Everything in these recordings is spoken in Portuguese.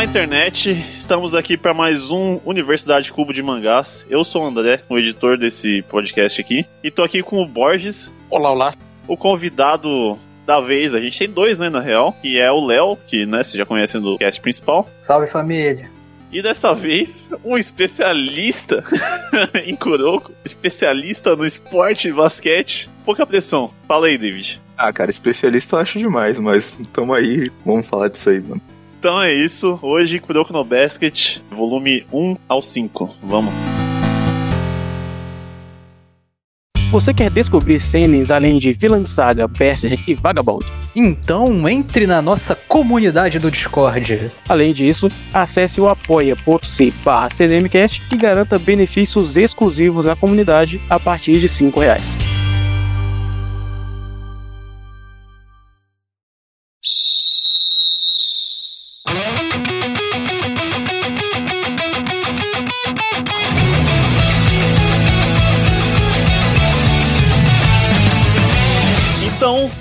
Olá, internet! Estamos aqui para mais um Universidade Cubo de Mangás. Eu sou o André, o editor desse podcast aqui, e tô aqui com o Borges. Olá, olá. O convidado da vez, a gente tem dois, né, na real, que é o Léo, que, né, vocês já conhecem do cast principal. Salve família! E dessa vez, um especialista em Kuroko, especialista no esporte e basquete. Pouca pressão. Fala aí, David. Ah, cara, especialista eu acho demais, mas tamo aí, vamos falar disso aí, mano. Então é isso. Hoje, Kuroko no Basket, volume 1 ao 5. Vamos. Você quer descobrir cenas além de Villain Saga, Berserk e Vagabond? Então entre na nossa comunidade do Discord. Além disso, acesse o apoia.c barra CDMcast e garanta benefícios exclusivos à comunidade a partir de R$ reais.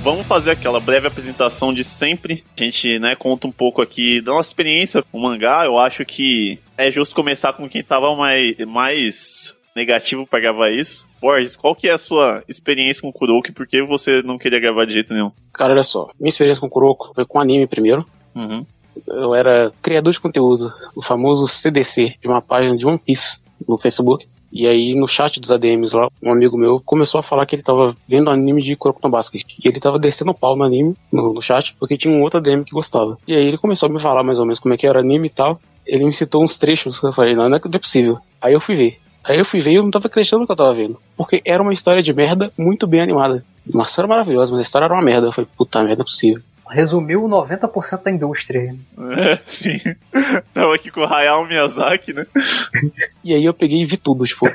Vamos fazer aquela breve apresentação de sempre. A gente, né, conta um pouco aqui da nossa experiência com o mangá. Eu acho que é justo começar com quem tava mais, mais negativo para gravar isso. Borges, qual que é a sua experiência com o Kuroko e por que você não queria gravar de jeito nenhum? Cara, olha só. Minha experiência com o Kuroko foi com anime primeiro. Uhum. Eu era criador de conteúdo, o famoso CDC, de uma página de One Piece no Facebook. E aí, no chat dos ADMs lá, um amigo meu começou a falar que ele tava vendo anime de Kuroko no Basket. E ele tava descendo pau no anime, no, no, chat, porque tinha um outro ADM que gostava. E aí ele começou a me falar mais ou menos como é que era o anime e tal. Ele me citou uns trechos que eu falei, não, não é, não é possível. Aí eu fui ver. Aí eu fui ver e eu não tava acreditando no que eu tava vendo. Porque era uma história de merda muito bem animada. Uma história maravilhosa, mas a história era uma merda. Eu falei, puta merda, é possível. Resumiu 90% da indústria. É, sim. Tava aqui com o Hayao Miyazaki, né? e aí eu peguei e vi tudo, tipo.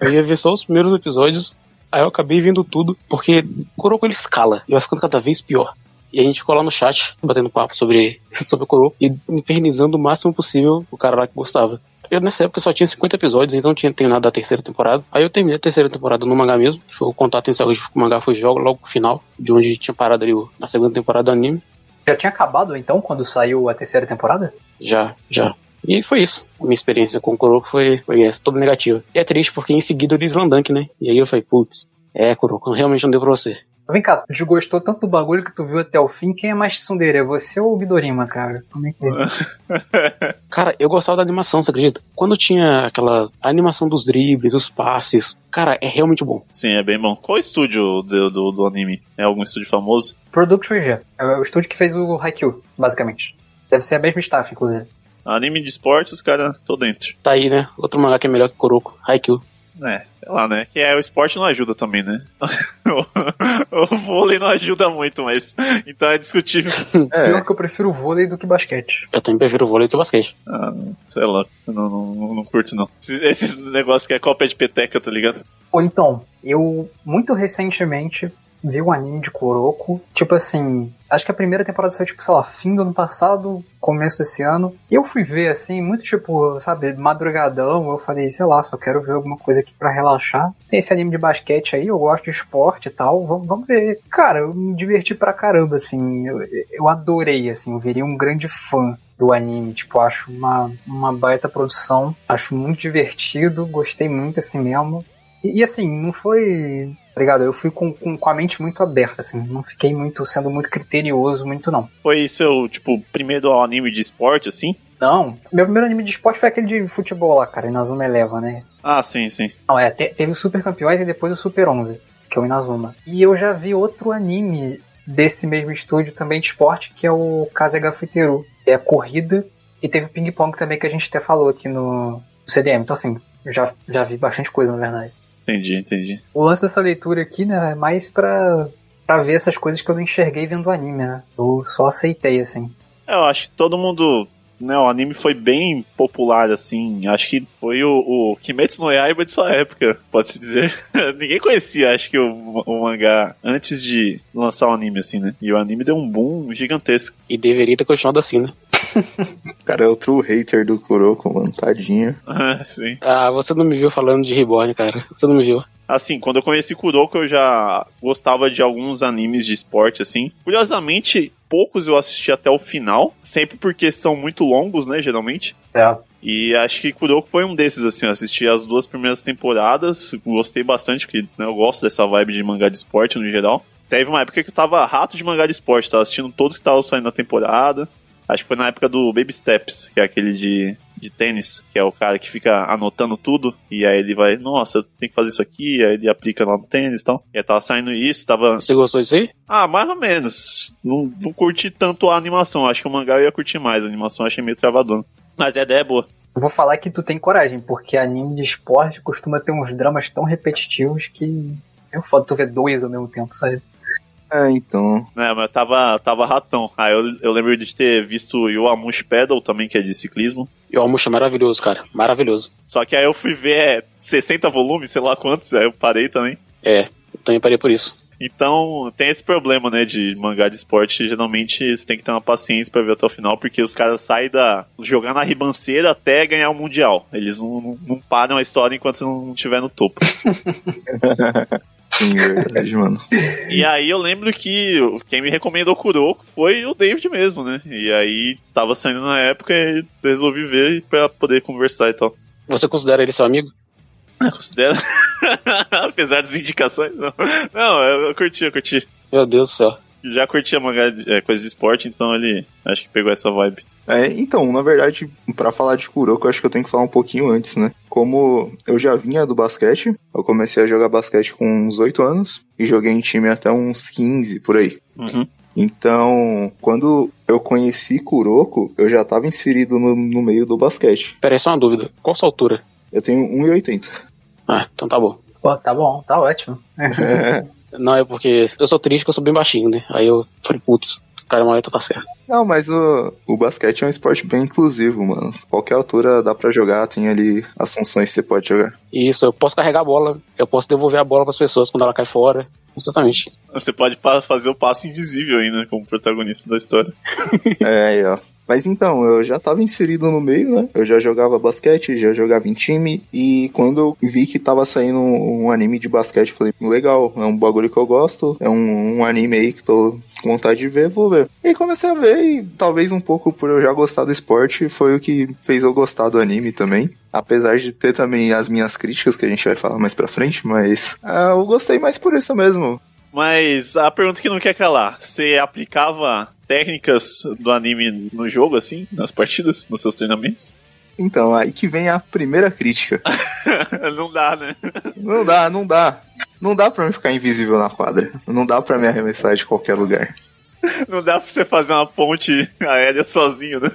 Eu ia ver só os primeiros episódios, aí eu acabei vendo tudo, porque o Kuroko ele escala e vai ficando cada vez pior. E a gente ficou lá no chat, batendo papo sobre, sobre o Kuroko e infernizando o máximo possível o cara lá que gostava. Eu nessa época só tinha 50 episódios, então não tinha terminado da terceira temporada. Aí eu terminei a terceira temporada no mangá mesmo. Foi o contato inicial com o mangá foi logo, logo no final, de onde tinha parado ali na segunda temporada do anime. Já tinha acabado então quando saiu a terceira temporada? Já, já. E foi isso. A minha experiência com o Kuroko foi, foi essa, toda negativa. E é triste porque em seguida eu li Slandank, né? E aí eu falei, putz, é, Kuroko, realmente não deu pra você. Vem cá, tu desgostou tanto do bagulho que tu viu até o fim. Quem é mais tsundere? É você ou o Midorima, cara? Como é que é? cara, eu gostava da animação, você acredita? Quando tinha aquela animação dos dribles, dos passes, cara, é realmente bom. Sim, é bem bom. Qual estúdio do, do, do anime? É algum estúdio famoso? Production G. É o estúdio que fez o Haikyuu, basicamente. Deve ser a mesma staff, inclusive. Anime de esportes, cara, tô dentro. Tá aí, né? Outro mangá que é melhor que Kuroko, Haikyuu. É, sei lá, né? Que é o esporte não ajuda também, né? o, o vôlei não ajuda muito, mas. Então é discutível. É. Pior que eu prefiro o vôlei do que basquete. Eu também prefiro o vôlei do que o basquete. Ah, sei lá, eu não, não, não curto não. Esses negócios que é copa de peteca, tá ligado? Ou então, eu muito recentemente vi um anime de Kuroko. Tipo assim, acho que a primeira temporada saiu, tipo, sei lá, fim do ano passado, começo desse ano. E eu fui ver, assim, muito tipo, sabe, madrugadão. Eu falei, sei lá, só quero ver alguma coisa aqui para relaxar. Tem esse anime de basquete aí, eu gosto de esporte e tal. Vamos, vamos ver. Cara, eu me diverti pra caramba, assim. Eu, eu adorei, assim, eu virei um grande fã do anime. Tipo, acho uma, uma baita produção. Acho muito divertido, gostei muito assim mesmo. E, e assim, não foi Obrigado, eu fui com, com, com, a mente muito aberta, assim, não fiquei muito sendo muito criterioso, muito não. Foi seu, tipo, primeiro anime de esporte, assim? Não, meu primeiro anime de esporte foi aquele de futebol lá, cara, Inazuma Eleva, né? Ah, sim, sim. Não, é, teve o Super Campeões e depois o Super 11, que é o Inazuma. E eu já vi outro anime desse mesmo estúdio também de esporte, que é o Kazega Futeru. É a corrida, e teve o ping-pong também que a gente até falou aqui no CDM. Então, assim, já, já vi bastante coisa, na verdade. Entendi, entendi. O lance dessa leitura aqui, né, é mais pra, pra ver essas coisas que eu não enxerguei vendo o anime, né? Eu só aceitei, assim. É, eu acho que todo mundo né, o anime foi bem popular, assim. Acho que foi o, o Kimetsu no Yaiba de sua época, pode-se dizer. Ninguém conhecia, acho que, o, o, mangá antes de lançar o anime, assim, né? E o anime deu um boom gigantesco. E deveria ter continuado assim, né? Cara, é o true hater do Kuroko, mano, tadinho. Ah, sim. Ah, você não me viu falando de Reborn, cara. Você não me viu. Assim, quando eu conheci Kuroko, eu já gostava de alguns animes de esporte, assim. Curiosamente, poucos eu assisti até o final, sempre porque são muito longos, né, geralmente. É. E acho que Kuroko foi um desses, assim, eu assisti as duas primeiras temporadas, gostei bastante, porque né, eu gosto dessa vibe de mangá de esporte no geral. Teve uma época que eu tava rato de mangá de esporte, tava assistindo todos que estavam saindo na temporada. Acho que foi na época do Baby Steps, que é aquele de, de tênis, que é o cara que fica anotando tudo, e aí ele vai, nossa, eu tenho que fazer isso aqui, aí ele aplica lá no tênis e tal. E aí tava saindo isso, tava. Você gostou disso aí? Ah, mais ou menos. Não, não curti tanto a animação, acho que o mangá eu ia curtir mais, a animação eu achei meio travadona. Mas a ideia é boa. Eu vou falar que tu tem coragem, porque anime de esporte costuma ter uns dramas tão repetitivos que é foda tu ver dois ao mesmo tempo, sabe? É, então. É, mas tava, tava ratão. Aí eu, eu lembro de ter visto o Yoamush Pedal também, que é de ciclismo. O almoço é maravilhoso, cara. Maravilhoso. Só que aí eu fui ver é, 60 volumes, sei lá quantos, aí eu parei também. É, eu também parei por isso. Então, tem esse problema, né, de mangá de esporte. Geralmente, você tem que ter uma paciência pra ver até o final, porque os caras saem da... jogar na ribanceira até ganhar o Mundial. Eles não, não, não param a história enquanto não estiver no topo. Sim, verdade, mano. E aí eu lembro que quem me recomendou Kuroko foi o David mesmo, né? E aí tava saindo na época e resolvi ver pra poder conversar e tal. Você considera ele seu amigo? Considera. Apesar das indicações, não. Não, eu, eu curti, eu curti. Meu Deus do céu. Já curtia mangá é, coisa de esporte, então ele acho que pegou essa vibe. É, então, na verdade, pra falar de Kuroko, eu acho que eu tenho que falar um pouquinho antes, né? Como eu já vinha do basquete, eu comecei a jogar basquete com uns 8 anos e joguei em time até uns 15 por aí. Uhum. Então, quando eu conheci Kuroko, eu já tava inserido no, no meio do basquete. Pera aí, só uma dúvida. Qual sua altura? Eu tenho 1,80. Ah, então tá bom. Pô, tá bom, tá ótimo. Não, é porque eu sou triste que eu sou bem baixinho, né? Aí eu falei, putz, o cara é maior, então tá certo. Não, mas o, o basquete é um esporte bem inclusivo, mano. Qualquer altura dá pra jogar, tem ali as funções que você pode jogar. E Isso, eu posso carregar a bola, eu posso devolver a bola pras pessoas quando ela cai fora. Exatamente. Você pode fazer o passo invisível aí, né? Como protagonista da história. É, aí, ó. Mas então, eu já tava inserido no meio, né? Eu já jogava basquete, já jogava em time. E quando eu vi que tava saindo um, um anime de basquete, eu falei, legal, é um bagulho que eu gosto. É um, um anime aí que tô com vontade de ver, vou ver. E comecei a ver, e talvez um pouco por eu já gostar do esporte, foi o que fez eu gostar do anime também. Apesar de ter também as minhas críticas, que a gente vai falar mais pra frente, mas ah, eu gostei mais por isso mesmo. Mas a pergunta que não quer calar: você aplicava técnicas do anime no jogo, assim, nas partidas, nos seus treinamentos? Então, aí que vem a primeira crítica. não dá, né? Não dá, não dá. Não dá pra mim ficar invisível na quadra. Não dá pra me arremessar de qualquer lugar. Não dá pra você fazer uma ponte aérea sozinho, né?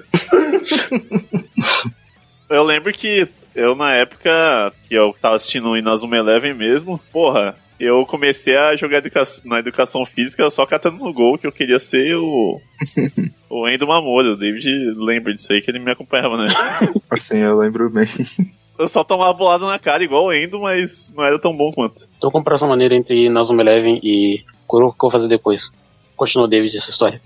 eu lembro que eu, na época que eu tava assistindo o Inazuma Eleven mesmo, porra, eu comecei a jogar educa- na educação física só catando no gol, que eu queria ser o. o Endo Mamoro. O David lembra disso aí, que ele me acompanhava, né? Assim, eu lembro bem. Eu só tomava bolada na cara igual o Endo, mas não era tão bom quanto. Então, comparação maneira entre Nazuma Eleven e Kuroko que eu vou fazer depois. Continua, David, essa história.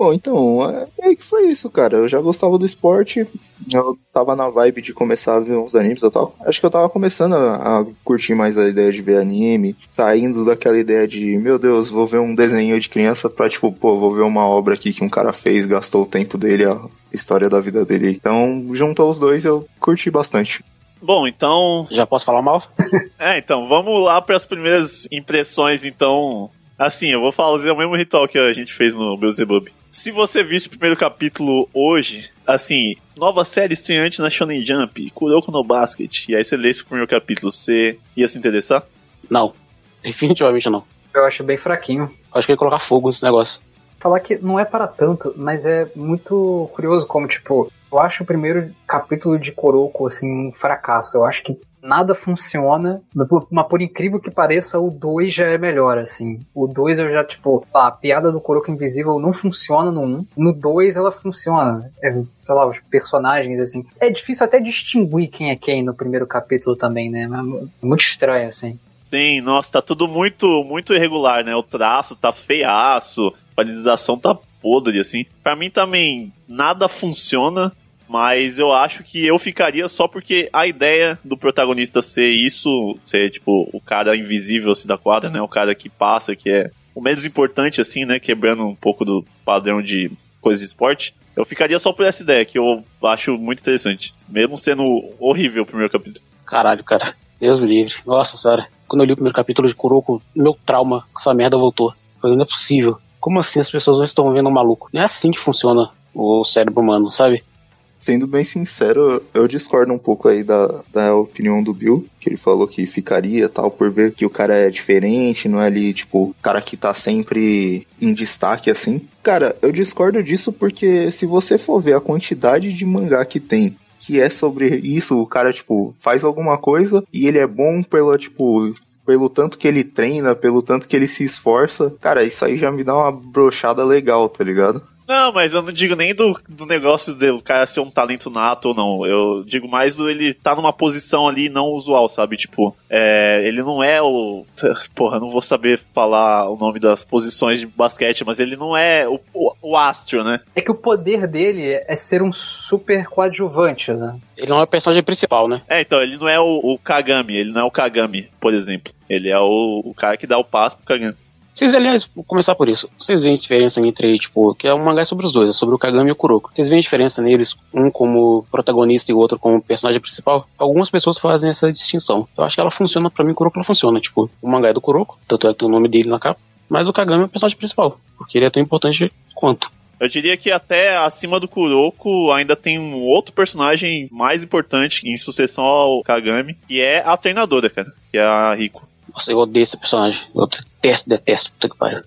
Bom, então, é meio que foi isso, cara. Eu já gostava do esporte, eu tava na vibe de começar a ver uns animes e tal. Acho que eu tava começando a, a curtir mais a ideia de ver anime, saindo daquela ideia de, meu Deus, vou ver um desenho de criança pra, tipo, pô, vou ver uma obra aqui que um cara fez, gastou o tempo dele, a história da vida dele. Então, juntou os dois eu curti bastante. Bom, então. Já posso falar mal? É, então, vamos lá para as primeiras impressões, então. Assim, eu vou fazer o mesmo ritual que a gente fez no Beelzebub. Se você visse o primeiro capítulo hoje, assim, nova série estreante na Shonen Jump, Kuroko no Basket, e aí você lesse o primeiro capítulo, você ia se interessar? Não. Definitivamente não. Eu acho bem fraquinho. Acho que ia colocar fogo nesse negócio. Falar que não é para tanto, mas é muito curioso como, tipo, eu acho o primeiro capítulo de Kuroko, assim, um fracasso. Eu acho que nada funciona, mas por- incrível que pareça, o 2 já é melhor, assim. O 2 eu já, tipo, a piada do Kuroko Invisível não funciona no 1. No 2 ela funciona. É, sei lá, os personagens, assim. É difícil até distinguir quem é quem no primeiro capítulo também, né? Mas é Muito estranho, assim. Sim, nossa, tá tudo muito, muito irregular, né? O traço tá feiaço, a paralisação tá podre, assim. Pra mim também nada funciona, mas eu acho que eu ficaria só porque a ideia do protagonista ser isso, ser tipo o cara invisível assim da quadra, né? O cara que passa, que é o menos importante, assim, né? Quebrando um pouco do padrão de coisa de esporte, eu ficaria só por essa ideia, que eu acho muito interessante. Mesmo sendo horrível o primeiro capítulo. Caralho, cara. Deus me livre. Nossa senhora. Quando eu li o primeiro capítulo de Kuroko, meu trauma com essa merda voltou. Foi, não é possível. Como assim as pessoas não estão vendo um maluco? Não é assim que funciona o cérebro humano, sabe? Sendo bem sincero, eu discordo um pouco aí da, da opinião do Bill, que ele falou que ficaria tal, por ver que o cara é diferente, não é ali, tipo, o cara que tá sempre em destaque assim. Cara, eu discordo disso porque se você for ver a quantidade de mangá que tem que é sobre isso, o cara, tipo, faz alguma coisa e ele é bom pela, tipo, pelo tanto que ele treina, pelo tanto que ele se esforça. Cara, isso aí já me dá uma brochada legal, tá ligado? Não, mas eu não digo nem do, do negócio do cara ser um talento nato ou não. Eu digo mais do ele tá numa posição ali não usual, sabe? Tipo, é, ele não é o. Porra, não vou saber falar o nome das posições de basquete, mas ele não é o, o, o astro, né? É que o poder dele é ser um super coadjuvante, né? Ele não é o personagem principal, né? É, então, ele não é o, o Kagami, ele não é o Kagami, por exemplo. Ele é o, o cara que dá o passo pro Kagami. Vocês, aliás, vou começar por isso. Vocês veem diferença entre, tipo, que é um mangá sobre os dois, é sobre o Kagami e o Kuroko. Vocês veem diferença neles, um como protagonista e o outro como personagem principal? Algumas pessoas fazem essa distinção. Eu acho que ela funciona, para mim, Kuroko ela funciona. Tipo, o mangá é do Kuroko, tanto é que tem o nome dele na capa, mas o Kagami é o personagem principal, porque ele é tão importante quanto. Eu diria que até acima do Kuroko ainda tem um outro personagem mais importante em sucessão ao Kagami, que é a treinadora, cara, que é a Rico. Nossa, eu odeio esse personagem. Eu detesto, detesto, puta que pariu.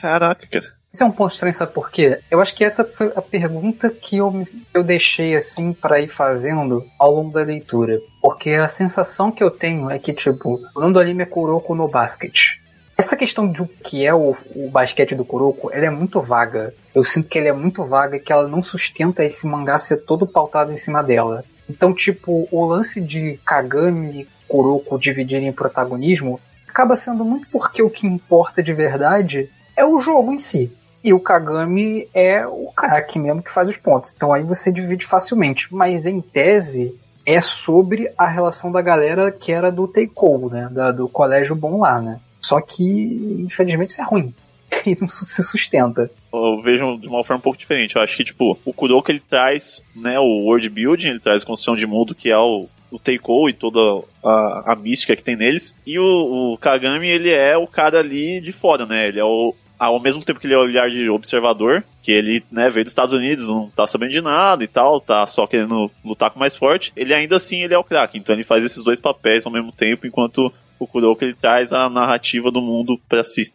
Caraca, cara. Esse é um ponto estranho, sabe por quê? Eu acho que essa foi a pergunta que eu, eu deixei assim para ir fazendo ao longo da leitura. Porque a sensação que eu tenho é que, tipo, o nome do anime é Kuroko no Basket. Essa questão do que é o, o basquete do Kuroko, ela é muito vaga. Eu sinto que ela é muito vaga e que ela não sustenta esse mangá ser todo pautado em cima dela. Então, tipo, o lance de Kagami Kuroko dividirem protagonismo acaba sendo muito porque o que importa de verdade é o jogo em si. E o Kagami é o craque mesmo que faz os pontos. Então aí você divide facilmente. Mas em tese é sobre a relação da galera que era do Teikou, né? Da, do colégio bom lá, né? Só que, infelizmente, isso é ruim. E não se sustenta. Eu vejo de uma forma um pouco diferente. Eu acho que, tipo, o Kuroko ele traz, né, o world building, ele traz construção de mundo, que é o, o Teiko e toda a, a mística que tem neles. E o, o, Kagami, ele é o cara ali de fora, né? Ele é o. Ao mesmo tempo que ele é o olhar de observador, que ele né, veio dos Estados Unidos, não tá sabendo de nada e tal, tá só querendo lutar com mais forte, ele ainda assim ele é o craque. Então ele faz esses dois papéis ao mesmo tempo, enquanto o Kuroko ele traz a narrativa do mundo para si.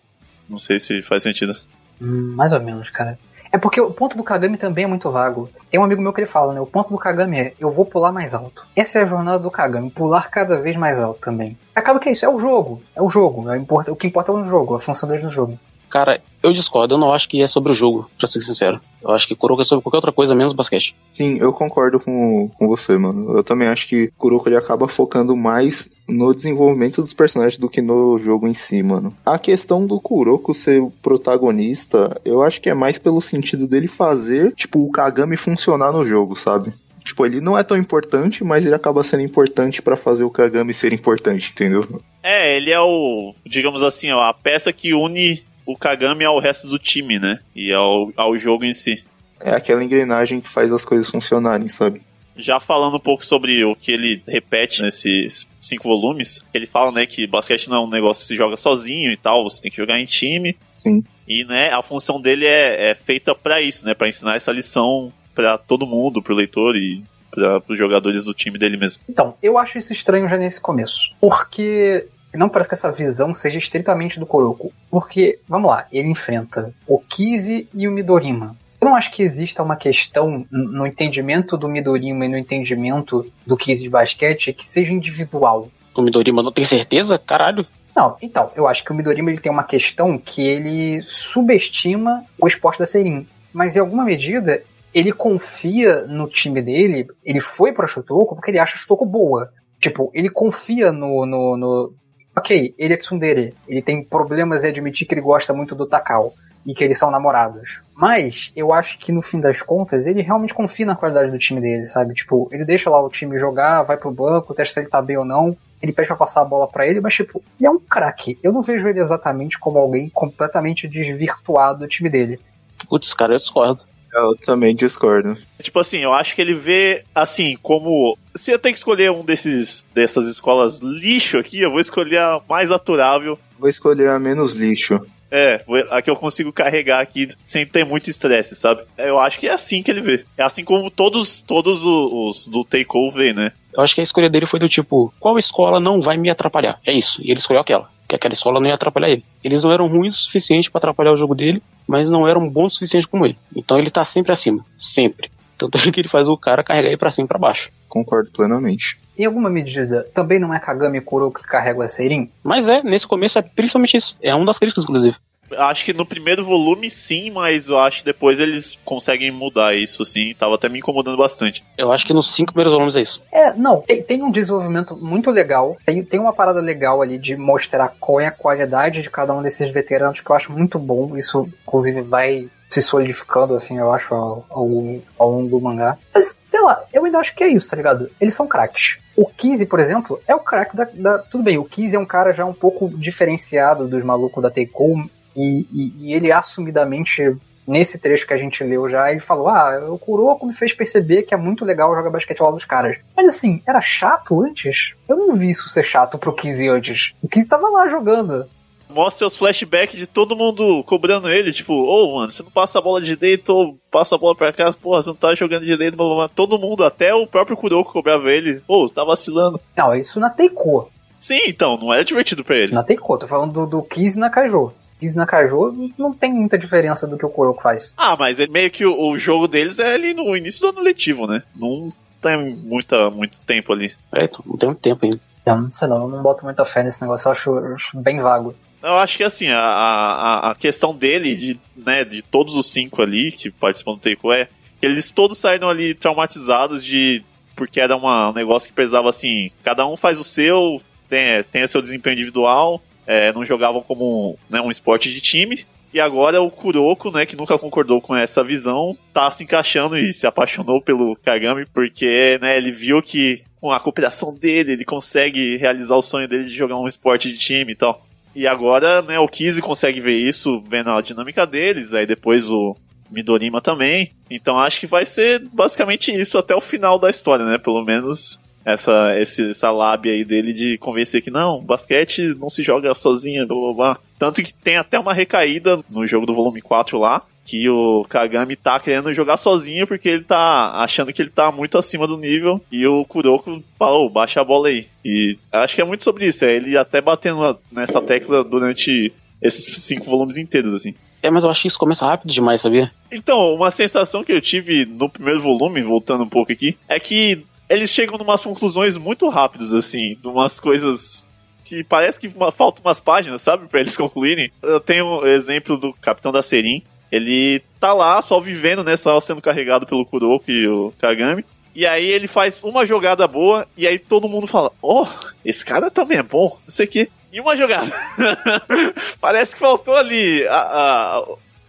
Não sei se faz sentido. Hum, mais ou menos, cara. É porque o ponto do Kagami também é muito vago. Tem um amigo meu que ele fala, né? O ponto do Kagami é eu vou pular mais alto. Essa é a jornada do Kagami, pular cada vez mais alto também. Acaba que é isso, é o jogo. É o jogo. É o que importa é o jogo, a função dele no jogo. Cara, eu discordo, eu não acho que é sobre o jogo, pra ser sincero. Eu acho que Kuroko é sobre qualquer outra coisa menos basquete. Sim, eu concordo com, com você, mano. Eu também acho que Kuroko ele acaba focando mais no desenvolvimento dos personagens do que no jogo em si, mano. A questão do Kuroko ser o protagonista, eu acho que é mais pelo sentido dele fazer, tipo, o Kagami funcionar no jogo, sabe? Tipo, ele não é tão importante, mas ele acaba sendo importante para fazer o Kagami ser importante, entendeu? É, ele é o, digamos assim, ó, a peça que une o Kagami ao resto do time, né? E ao, ao jogo em si. É aquela engrenagem que faz as coisas funcionarem, sabe? Já falando um pouco sobre o que ele repete nesses cinco volumes, ele fala, né, que basquete não é um negócio que se joga sozinho e tal, você tem que jogar em time. Sim. E, né, a função dele é, é feita para isso, né, para ensinar essa lição para todo mundo, pro leitor e para os jogadores do time dele mesmo. Então, eu acho isso estranho já nesse começo, porque não parece que essa visão seja estritamente do Kuroko. Porque, vamos lá, ele enfrenta o Kizi e o Midorima. Eu não acho que exista uma questão no entendimento do Midorima e no entendimento do Kizi de basquete que seja individual. O Midorima não tem certeza? Caralho. Não, então, eu acho que o Midorima ele tem uma questão que ele subestima o esporte da Serin. Mas em alguma medida, ele confia no time dele, ele foi pra Shutoko porque ele acha a Shutoko boa. Tipo, ele confia no, no, no, Ok, ele é tsundere, ele tem problemas em admitir que ele gosta muito do Takao e que eles são namorados. Mas eu acho que no fim das contas ele realmente confia na qualidade do time dele, sabe? Tipo, ele deixa lá o time jogar, vai pro banco, testa se ele tá bem ou não. Ele pede pra passar a bola para ele, mas tipo, ele é um craque. Eu não vejo ele exatamente como alguém completamente desvirtuado do time dele. Putz, cara, eu discordo. Eu também discordo. Tipo assim, eu acho que ele vê assim, como. Se eu tenho que escolher um desses dessas escolas lixo aqui, eu vou escolher a mais aturável. Vou escolher a menos lixo. É, a que eu consigo carregar aqui sem ter muito estresse, sabe? Eu acho que é assim que ele vê. É assim como todos, todos os, os do Takeover vê, né? Eu acho que a escolha dele foi do tipo, qual escola não vai me atrapalhar? É isso. E ele escolheu aquela. Que aquela escola não ia atrapalhar ele. Eles não eram ruins o suficiente para atrapalhar o jogo dele, mas não eram bons o suficiente como ele. Então ele tá sempre acima. Sempre. Tanto é que ele faz o cara carregar ele pra cima e pra baixo. Concordo plenamente. Em alguma medida, também não é Kagami Kuroko que carregam a Seirin? Mas é, nesse começo é principalmente isso. É uma das críticas, inclusive. Acho que no primeiro volume sim, mas eu acho que depois eles conseguem mudar isso, assim. Tava até me incomodando bastante. Eu acho que nos cinco primeiros volumes é isso. É, não, tem, tem um desenvolvimento muito legal. Tem, tem uma parada legal ali de mostrar qual é a qualidade de cada um desses veteranos que eu acho muito bom. Isso, inclusive, vai se solidificando, assim, eu acho, ao, ao, ao longo do mangá. Mas, sei lá, eu ainda acho que é isso, tá ligado? Eles são craques. O Kizzy, por exemplo, é o craque da, da, Tudo bem, o Kizzy é um cara já um pouco diferenciado dos malucos da Teiko, e, e, e, ele assumidamente, nesse trecho que a gente leu já, ele falou: Ah, o Kuroko me fez perceber que é muito legal jogar basquete lado dos caras. Mas assim, era chato antes? Eu não vi isso ser chato pro Kizzy antes. O Kizzy tava lá jogando. Mostra os flashbacks de todo mundo cobrando ele, tipo, ô oh, mano, você não passa a bola de direito, ou passa a bola pra cá, porra, você não tá jogando de direito, blá, blá, blá. todo mundo, até o próprio Kuroko cobrava ele, ô, oh, tá vacilando. Não, isso na Teiko. Sim, então, não era divertido pra ele. Na Teiko, tô falando do, do Kiz na Kaijo. Kiz na Kaijo não tem muita diferença do que o Kuroko faz. Ah, mas é meio que o, o jogo deles é ali no início do ano letivo, né? Não tem muita, muito tempo ali. É, não tem muito tempo ainda. Eu não sei não, eu não boto muita fé nesse negócio, eu acho, eu acho bem vago. Eu acho que assim, a, a, a questão dele, de, né, de todos os cinco ali que participam do Teiko é que eles todos saíram ali traumatizados de. Porque era uma, um negócio que precisava assim, cada um faz o seu, tem, tem seu desempenho individual, é, não jogavam como né, um esporte de time. E agora o Kuroko, né, que nunca concordou com essa visão, tá se encaixando e se apaixonou pelo Kagami, porque né, ele viu que com a cooperação dele, ele consegue realizar o sonho dele de jogar um esporte de time e tal. E agora, né, o Kizzy consegue ver isso, vendo a dinâmica deles, aí depois o Midorima também. Então acho que vai ser basicamente isso até o final da história, né? Pelo menos essa, esse, essa lábia aí dele de convencer que não, basquete não se joga sozinho, blá blá blá. Tanto que tem até uma recaída no jogo do volume 4 lá, que o Kagami tá querendo jogar sozinho porque ele tá achando que ele tá muito acima do nível e o Kuroko falou, baixa a bola aí. E acho que é muito sobre isso, é ele até batendo nessa tecla durante esses cinco volumes inteiros, assim. É, mas eu acho que isso começa rápido demais, sabia? Então, uma sensação que eu tive no primeiro volume, voltando um pouco aqui, é que eles chegam numas conclusões muito rápidas, assim, de umas coisas que parece que uma, faltam umas páginas, sabe, para eles concluírem. Eu tenho o um exemplo do Capitão da Serin, ele tá lá só vivendo, né? Só sendo carregado pelo Kuroko e o Kagami. E aí ele faz uma jogada boa e aí todo mundo fala: Oh, esse cara também é bom, não sei o quê. E uma jogada. Parece que faltou ali a, a,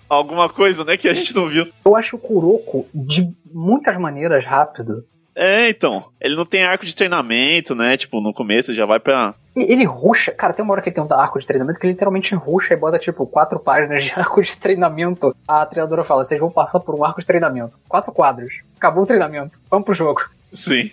alguma coisa, né, que a gente não viu. Eu acho o Kuroko, de muitas maneiras, rápido. É, então. Ele não tem arco de treinamento, né? Tipo, no começo já vai pra. Ele ruxa. Cara, tem uma hora que ele tem um arco de treinamento que ele literalmente ruxa e bota, tipo, quatro páginas de arco de treinamento. A treinadora fala: vocês vão passar por um arco de treinamento. Quatro quadros. Acabou o treinamento. Vamos pro jogo. Sim.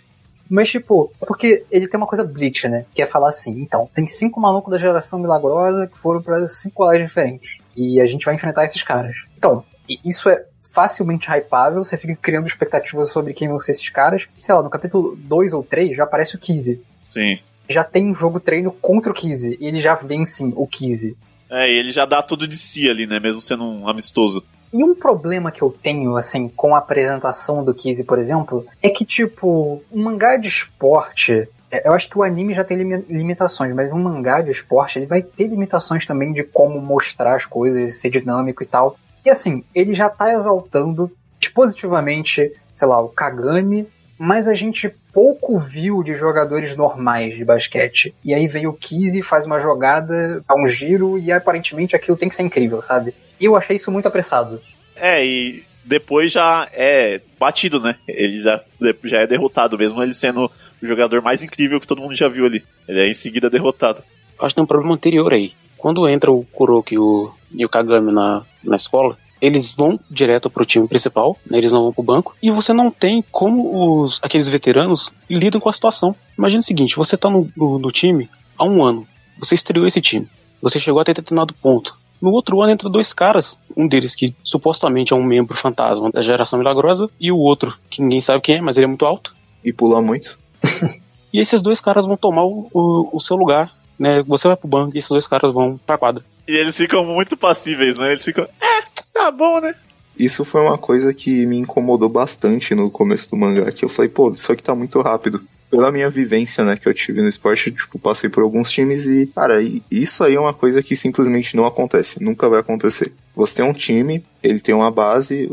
Mas, tipo, porque ele tem uma coisa Bleach, né? Que é falar assim: então, tem cinco malucos da geração milagrosa que foram para cinco colégios diferentes. E a gente vai enfrentar esses caras. Então, isso é facilmente hypável, você fica criando expectativas sobre quem vão ser esses caras. Sei lá, no capítulo 2 ou 3 já aparece o Kizzy. Sim. Já tem um jogo treino contra o Kizzy, e ele já vence o Kizzy. É, e ele já dá tudo de si ali, né? Mesmo sendo um amistoso. E um problema que eu tenho, assim, com a apresentação do Kizzy, por exemplo, é que, tipo, um mangá de esporte. É, eu acho que o anime já tem limitações, mas um mangá de esporte ele vai ter limitações também de como mostrar as coisas, ser dinâmico e tal. E assim, ele já tá exaltando positivamente, sei lá, o Kagami, mas a gente pouco viu de jogadores normais de basquete. E aí veio o Kizzy, faz uma jogada, dá um giro, e aparentemente aquilo tem que ser incrível, sabe? E eu achei isso muito apressado. É, e depois já é batido, né? Ele já, já é derrotado, mesmo ele sendo o jogador mais incrível que todo mundo já viu ali. Ele é em seguida derrotado. Acho que tem um problema anterior aí. Quando entra o Kuroko e o, e o Kagami na, na escola, eles vão direto pro time principal, né, eles não vão pro banco, e você não tem como os aqueles veteranos lidam com a situação. Imagina o seguinte, você tá no, no, no time há um ano, você estreou esse time, você chegou até determinado ponto. No outro ano entra dois caras, um deles que supostamente é um membro fantasma da geração milagrosa, e o outro, que ninguém sabe quem é, mas ele é muito alto. E pula muito. e esses dois caras vão tomar o, o, o seu lugar, né? Você vai pro banco e esses dois caras vão pra quadra. E eles ficam muito passíveis, né? Eles ficam, é, tá bom, né? Isso foi uma coisa que me incomodou bastante no começo do mangá, que eu falei, pô, isso aqui tá muito rápido pela minha vivência, né, que eu tive no esporte, tipo, passei por alguns times e, cara, isso aí é uma coisa que simplesmente não acontece, nunca vai acontecer. Você tem um time, ele tem uma base,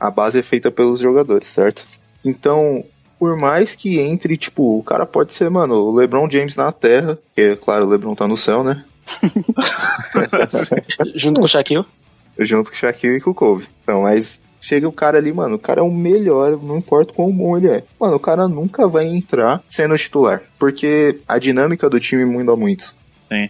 a base é feita pelos jogadores, certo? Então, por mais que entre, tipo, o cara pode ser, mano, o LeBron James na Terra, que é claro, o LeBron tá no céu, né? Junto com o Shaquille? Junto com o Shaquille e com o Kobe. Então, mas Chega o cara ali, mano, o cara é o melhor, não importa quão bom ele é. Mano, o cara nunca vai entrar sendo titular, porque a dinâmica do time muda muito. Sim.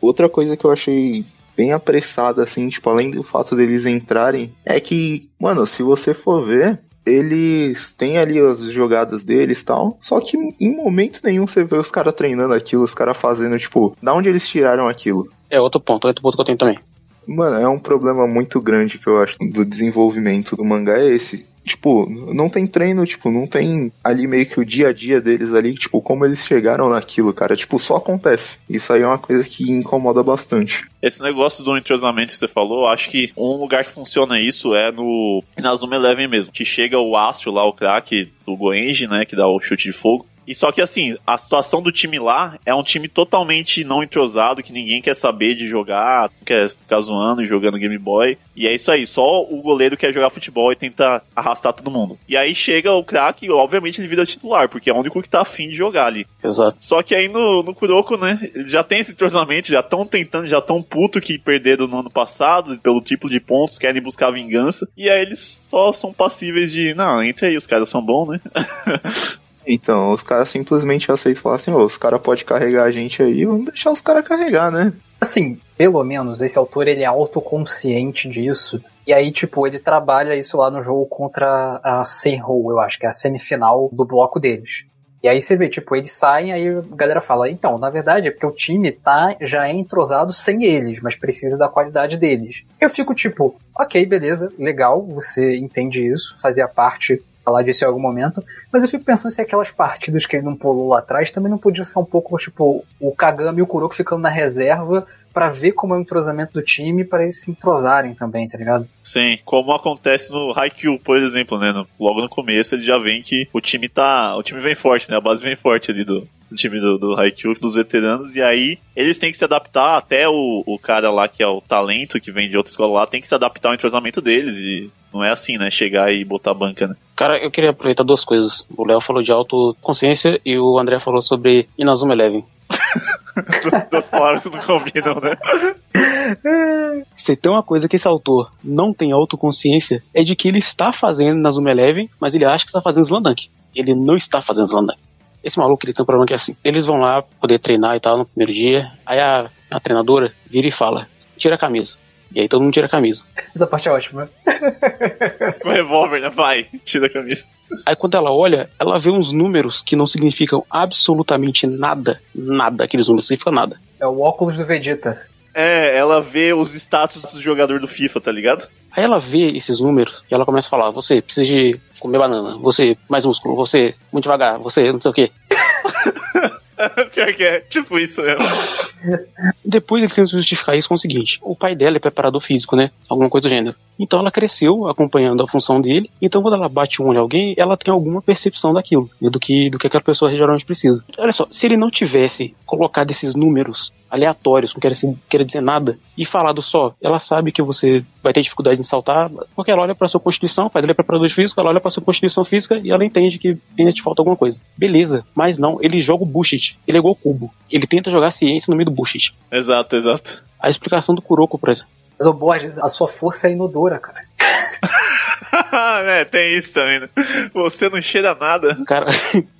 Outra coisa que eu achei bem apressada, assim, tipo, além do fato deles entrarem, é que, mano, se você for ver, eles têm ali as jogadas deles e tal, só que em momento nenhum você vê os caras treinando aquilo, os caras fazendo, tipo, da onde eles tiraram aquilo? É outro ponto, outro ponto que eu tenho também. Mano, é um problema muito grande que eu acho do desenvolvimento do mangá é esse. Tipo, não tem treino, tipo, não tem ali meio que o dia a dia deles ali, tipo, como eles chegaram naquilo, cara. Tipo, só acontece. Isso aí é uma coisa que incomoda bastante. Esse negócio do entrosamento que você falou, acho que um lugar que funciona isso é no Inazuma Eleven mesmo. Que chega o Astro lá, o craque do Goenji, né, que dá o chute de fogo. E só que assim, a situação do time lá é um time totalmente não entrosado, que ninguém quer saber de jogar, quer ficar zoando e jogando Game Boy. E é isso aí, só o goleiro quer jogar futebol e tenta arrastar todo mundo. E aí chega o craque, obviamente ele vira titular, porque é o único que tá afim de jogar ali. Exato. Só que aí no, no Kuroko, né, eles já tem esse entrosamento, já estão tentando, já tão puto que perderam no ano passado, pelo tipo de pontos, querem buscar vingança. E aí eles só são passíveis de, não, entre aí, os caras são bons, né? Então, os caras simplesmente aceitam e falam assim, oh, os caras podem carregar a gente aí, vamos deixar os caras carregar, né? Assim, pelo menos esse autor ele é autoconsciente disso. E aí, tipo, ele trabalha isso lá no jogo contra a Senhou, eu acho, que é a semifinal do bloco deles. E aí você vê, tipo, eles saem, aí a galera fala, então, na verdade é porque o time tá, já é entrosado sem eles, mas precisa da qualidade deles. Eu fico tipo, ok, beleza, legal, você entende isso, fazia parte falar disso em algum momento, mas eu fico pensando se aquelas partidas que ele não pulou lá atrás também não podiam ser um pouco, tipo, o Kagami e o Kuroko ficando na reserva para ver como é o entrosamento do time para eles se entrosarem também, tá ligado? Sim, como acontece no Haikyuu, por exemplo, né? No, logo no começo ele já vem que o time tá. O time vem forte, né? A base vem forte ali do, do time do, do Haikyuu, dos veteranos, e aí eles têm que se adaptar, até o, o cara lá que é o talento, que vem de outra escola lá, tem que se adaptar ao entrosamento deles, e não é assim, né? Chegar e botar a banca, né? Cara, eu queria aproveitar duas coisas. O Léo falou de autoconsciência e o André falou sobre Inazuma Eleven. Duas palavras que não combinam, né? Se tem uma coisa que esse autor não tem autoconsciência, é de que ele está fazendo Inazuma Eleven, mas ele acha que está fazendo Slandank. Ele não está fazendo Slandank. Esse maluco ele tem um problema que é assim: eles vão lá poder treinar e tal no primeiro dia, aí a, a treinadora vira e fala: tira a camisa. E aí todo mundo tira a camisa. Essa parte é ótima. Com o revólver, né? Vai, tira a camisa. Aí quando ela olha, ela vê uns números que não significam absolutamente nada. Nada, aqueles números não significam nada. É o óculos do Vegeta. É, ela vê os status do jogador do FIFA, tá ligado? Aí ela vê esses números e ela começa a falar: você precisa de comer banana, você mais músculo, você muito devagar, você não sei o quê. Pior que é, tipo isso mesmo. Depois eles tentam justificar isso com o seguinte: o pai dela é preparador físico, né? Alguma coisa do gênero. Então ela cresceu acompanhando a função dele. Então quando ela bate um olho em alguém, ela tem alguma percepção daquilo, do que, do que aquela pessoa geralmente precisa. Olha só, se ele não tivesse colocado esses números aleatórios, não quer, quer dizer nada, e falado só, ela sabe que você vai ter dificuldade em saltar, porque ela olha para sua constituição, o pai dele é preparador físico, ela olha para sua constituição física e ela entende que ainda te falta alguma coisa. Beleza, mas não, ele joga o bullshit, ele é igual cubo. Ele tenta jogar ciência no meio do bullshit. Exato, exato. A explicação do Kuroko, por exemplo. Mas, o Borges, a sua força é inodora, cara. é, tem isso também. Né? Você não cheira nada. Cara,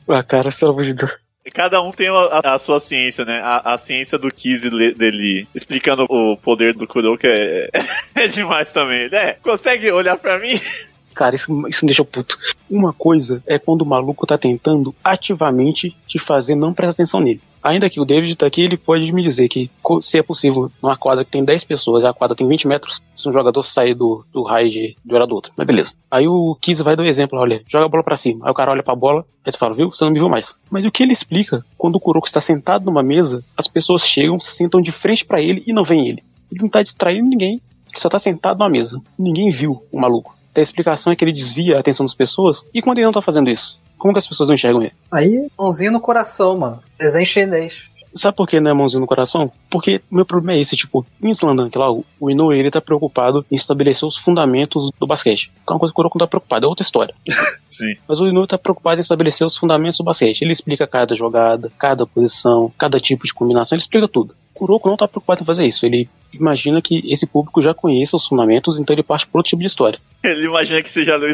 a cara, pelo amor de Deus. Cada um tem a, a sua ciência, né? A, a ciência do le- dele explicando o poder do Kuroko é, é demais também. É, consegue olhar pra mim? Cara, isso, isso me deixa puto. Uma coisa é quando o maluco tá tentando ativamente te fazer não prestar atenção nele. Ainda que o David tá aqui, ele pode me dizer que se é possível, numa quadra que tem 10 pessoas a quadra tem 20 metros, se um jogador sair do, do raio de, de olhar do outro. Mas beleza. Aí o Kiz vai dar um exemplo, olha, joga a bola pra cima. Aí o cara olha pra bola, aí você fala, viu? Você não me viu mais. Mas o que ele explica, quando o Kuroko está sentado numa mesa, as pessoas chegam, se sentam de frente pra ele e não veem ele. Ele não tá distraindo ninguém, ele só tá sentado numa mesa. Ninguém viu o maluco. A explicação é que ele desvia a atenção das pessoas. E quando ele não tá fazendo isso? Como que as pessoas não enxergam ele? Aí, mãozinha no coração, mano. Desenho chinês. Sabe por que não é mãozinho no coração? Porque o meu problema é esse, tipo, em Slandunk lá, o o Inoue, ele tá preocupado em estabelecer os fundamentos do basquete. Que é uma coisa que o Kuroko não tá preocupado, é outra história. Sim. Mas o Inoue tá preocupado em estabelecer os fundamentos do basquete. Ele explica cada jogada, cada posição, cada tipo de combinação, ele explica tudo. O Kuroko não tá preocupado em fazer isso. Ele imagina que esse público já conheça os fundamentos, então ele parte por outro tipo de história. Ele imagina que você já leu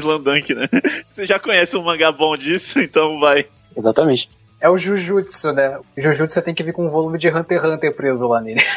né? Você já conhece um mangá bom disso, então vai. Exatamente. É o Jujutsu, né? O Jujutsu você tem que vir com um volume de Hunter x Hunter preso lá nele.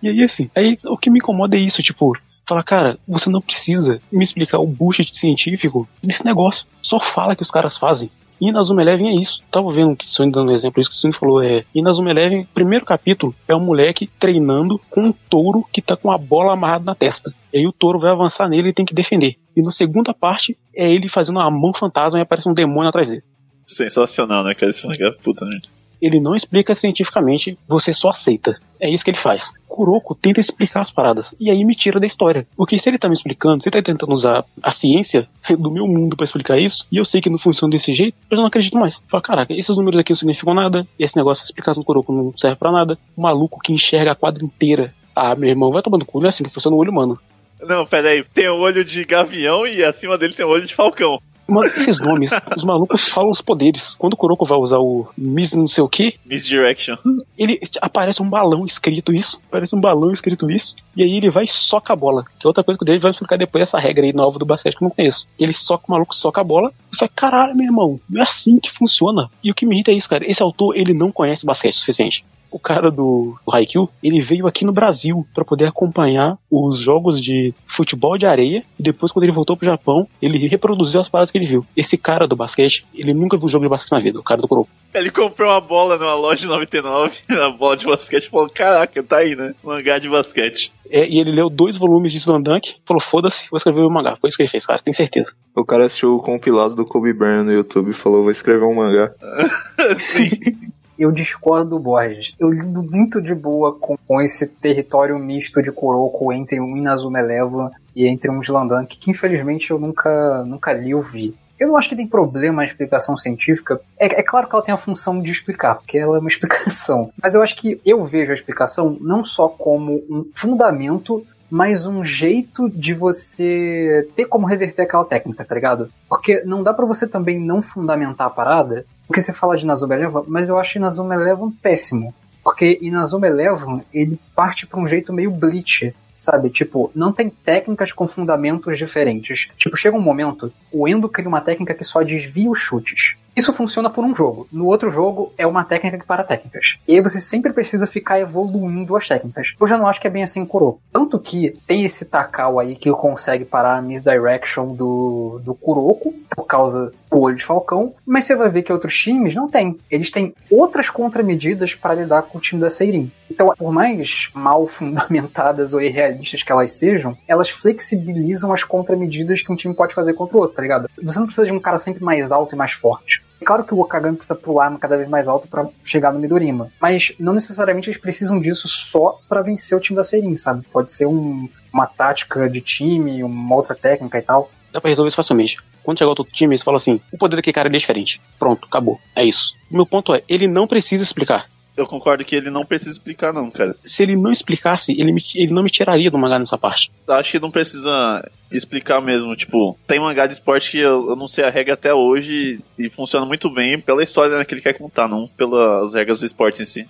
E aí, assim, aí o que me incomoda é isso, tipo, falar, cara, você não precisa me explicar o bullshit científico desse negócio. Só fala que os caras fazem. E na Zuma Eleven é isso. Tava vendo que o Sony dando um exemplo, isso que o Sony falou é. E na Zuma Eleven, primeiro capítulo, é um moleque treinando com um touro que tá com a bola amarrada na testa. E aí o touro vai avançar nele e tem que defender. E na segunda parte, é ele fazendo uma mão fantasma e aparece um demônio atrás dele. Sensacional, né, cara? Esse mangá, puta merda. Ele não explica cientificamente, você só aceita. É isso que ele faz. Kuroko tenta explicar as paradas. E aí me tira da história. Porque se ele tá me explicando, se ele tá tentando usar a ciência do meu mundo pra explicar isso, e eu sei que não funciona desse jeito, eu não acredito mais. Fala, caraca, esses números aqui não significam nada, esse negócio de explicação do Kuroko não serve pra nada. O maluco que enxerga a quadra inteira. Ah, meu irmão, vai tomando cu, é assim que funciona o olho humano. Não, pera aí. Tem o olho de gavião e acima dele tem o olho de falcão. Mano, esses nomes, os malucos falam os poderes. Quando o Kuroko vai usar o Miss não sei o que, Misdirection. ele aparece um balão escrito isso, aparece um balão escrito isso, e aí ele vai e soca a bola. Que é outra coisa que o David vai explicar depois essa regra aí nova do basquete que eu não conheço. Ele soca, o maluco soca a bola e fala, caralho, meu irmão, não é assim que funciona. E o que me irrita é isso, cara. Esse autor, ele não conhece basquete o suficiente. O cara do, do Haikyuu, ele veio aqui no Brasil pra poder acompanhar os jogos de futebol de areia e depois quando ele voltou pro Japão, ele reproduziu as paradas que ele viu. Esse cara do basquete, ele nunca viu um jogo de basquete na vida, o cara do Kuroko. Ele comprou uma bola numa loja de 99, a bola de basquete, e falou: Caraca, tá aí, né? Mangá de basquete. É, e ele leu dois volumes de Slandunk, falou, foda-se, vou escrever o mangá. Foi isso que ele fez, cara, tenho certeza. O cara assistiu o compilado do Kobe Bryant no YouTube e falou, vou escrever um mangá. Sim. Eu discordo do Borges. Eu lido muito de boa com, com esse território misto de Kuroko entre um Inazuma Eleven e entre um Slandunk, que infelizmente eu nunca, nunca li ou vi. Eu não acho que tem problema na explicação científica. É, é claro que ela tem a função de explicar, porque ela é uma explicação. Mas eu acho que eu vejo a explicação não só como um fundamento, mas um jeito de você ter como reverter aquela técnica, tá ligado? Porque não dá pra você também não fundamentar a parada, porque você fala de Inazuma Eleven, mas eu acho Inazuma Eleven péssimo. Porque Inazuma Eleven, ele parte pra um jeito meio Bleach, sabe? Tipo, não tem técnicas com fundamentos diferentes. Tipo, chega um momento, o Endo cria uma técnica que só desvia os chutes. Isso funciona por um jogo. No outro jogo, é uma técnica que para técnicas. E aí você sempre precisa ficar evoluindo as técnicas. Eu já não acho que é bem assim em Kuroko. Tanto que tem esse Takao aí que consegue parar a misdirection do, do Kuroko, por causa do olho de falcão, mas você vai ver que outros times não têm. Eles têm outras contramedidas para lidar com o time da Seirin. Então, por mais mal fundamentadas ou irrealistas que elas sejam, elas flexibilizam as contramedidas que um time pode fazer contra o outro, tá ligado? Você não precisa de um cara sempre mais alto e mais forte. É claro que o Okagami precisa pular cada vez mais alto para chegar no Midorima, mas não necessariamente eles precisam disso só para vencer o time da Seirin, sabe? Pode ser um, uma tática de time, uma outra técnica e tal. Dá pra resolver isso facilmente. Quando chegar outro time, eles falam assim: o poder daquele cara é diferente. Pronto, acabou. É isso. O meu ponto é: ele não precisa explicar. Eu concordo que ele não precisa explicar, não, cara. Se ele não explicasse, ele, me- ele não me tiraria do mangá nessa parte. Acho que não precisa explicar mesmo. Tipo, tem mangá de esporte que eu, eu não sei a regra até hoje e funciona muito bem pela história né, que ele quer contar, não pelas regras do esporte em si.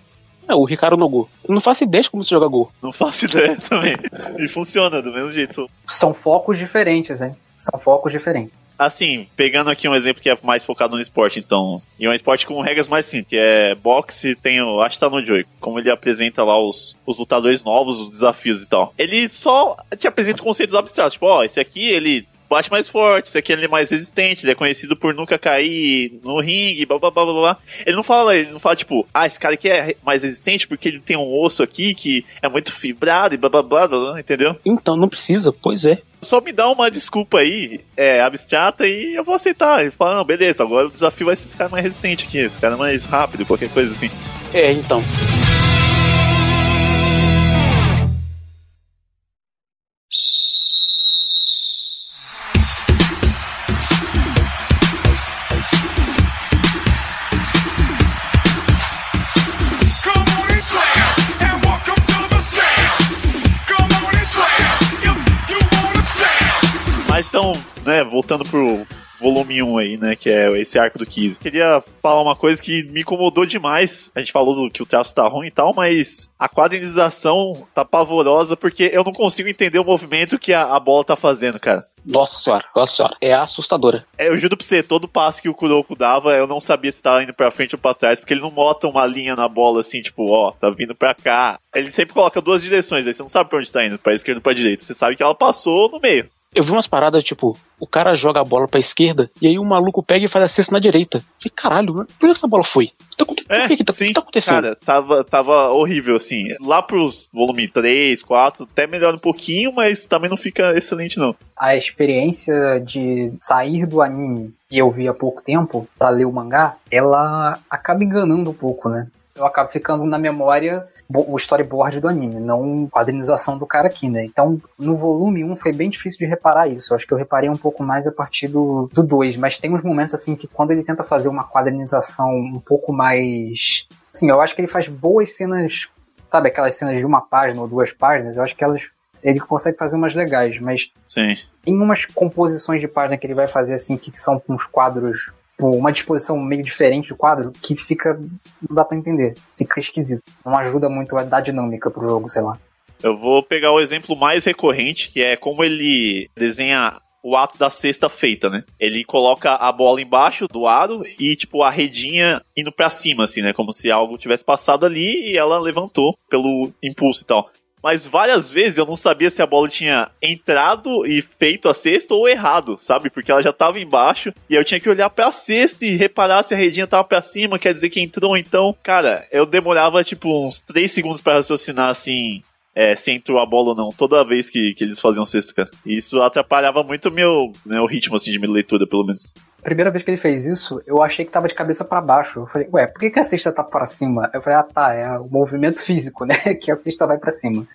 É, o Ricardo no Go. Eu não faço ideia de como se joga Go. Não faço ideia também. E funciona do mesmo jeito. São focos diferentes, hein? São focos diferentes. Assim, pegando aqui um exemplo que é mais focado no esporte, então. E um esporte com regras mais simples, que é boxe, tem o. Acho que tá no Joey. Como ele apresenta lá os, os lutadores novos, os desafios e tal. Ele só te apresenta conceitos abstratos. Tipo, ó, esse aqui, ele bate mais forte, esse aqui ele é mais resistente, ele é conhecido por nunca cair no ringue, blá blá blá blá blá. Ele não fala, ele não fala tipo, ah, esse cara aqui é mais resistente porque ele tem um osso aqui que é muito fibrado e blá blá blá, blá, blá entendeu? Então, não precisa, pois é. Só me dá uma desculpa aí, é, abstrata, e eu vou aceitar. Ele fala, não, beleza, agora o desafio vai ser esse cara mais resistente aqui, esse cara mais rápido, qualquer coisa assim. É, então. Né, voltando pro volume 1 aí, né, que é esse arco do Kiz. Queria falar uma coisa que me incomodou demais. A gente falou do que o traço tá ruim e tal, mas a quadrinização tá pavorosa porque eu não consigo entender o movimento que a, a bola tá fazendo, cara. Nossa senhora, nossa senhora. É assustadora. É, Eu juro pra você, todo passe que o Kuroko dava, eu não sabia se tava indo pra frente ou pra trás, porque ele não bota uma linha na bola assim, tipo, ó, tá vindo pra cá. Ele sempre coloca duas direções, aí você não sabe pra onde tá indo, pra esquerda ou pra direita. Você sabe que ela passou no meio. Eu vi umas paradas, tipo, o cara joga a bola pra esquerda e aí o maluco pega e faz a cesta na direita. Eu Falei, caralho, por que essa bola foi? Tá É, Por que que tá, o sim, que tá acontecendo? Cara, tava, tava horrível, assim. Lá pros volume 3, 4, até melhora um pouquinho, mas também não fica excelente, não. a experiência de sair do anime e eu vi há pouco tempo pra ler o mangá, ela acaba enganando um pouco, né? Eu acabo ficando na memória o storyboard do anime, não a quadrinização do cara aqui, né? Então, no volume 1 foi bem difícil de reparar isso. Eu acho que eu reparei um pouco mais a partir do, do 2, mas tem uns momentos assim que quando ele tenta fazer uma quadrinização um pouco mais. Assim, eu acho que ele faz boas cenas, sabe, aquelas cenas de uma página ou duas páginas, eu acho que elas. Ele consegue fazer umas legais, mas Sim. tem umas composições de página que ele vai fazer assim, que são com os quadros, com uma disposição meio diferente do quadro, que fica. não dá pra entender. Fica esquisito. Não ajuda muito a dar dinâmica pro jogo, sei lá. Eu vou pegar o exemplo mais recorrente, que é como ele desenha o ato da cesta feita, né? Ele coloca a bola embaixo do aro e, tipo, a redinha indo pra cima, assim, né? Como se algo tivesse passado ali e ela levantou pelo impulso e tal. Mas várias vezes eu não sabia se a bola tinha entrado e feito a cesta ou errado, sabe? Porque ela já tava embaixo e eu tinha que olhar pra cesta e reparar se a redinha tava pra cima, quer dizer que entrou. Então, cara, eu demorava tipo uns 3 segundos pra raciocinar assim. É, se entrou a bola ou não, toda vez que, que eles faziam cesta, cara. E isso atrapalhava muito meu, meu ritmo, assim, de leitura, pelo menos. Primeira vez que ele fez isso, eu achei que tava de cabeça pra baixo. Eu falei, ué, por que, que a cesta tá pra cima? Eu falei, ah tá, é o movimento físico, né? Que a cesta vai pra cima.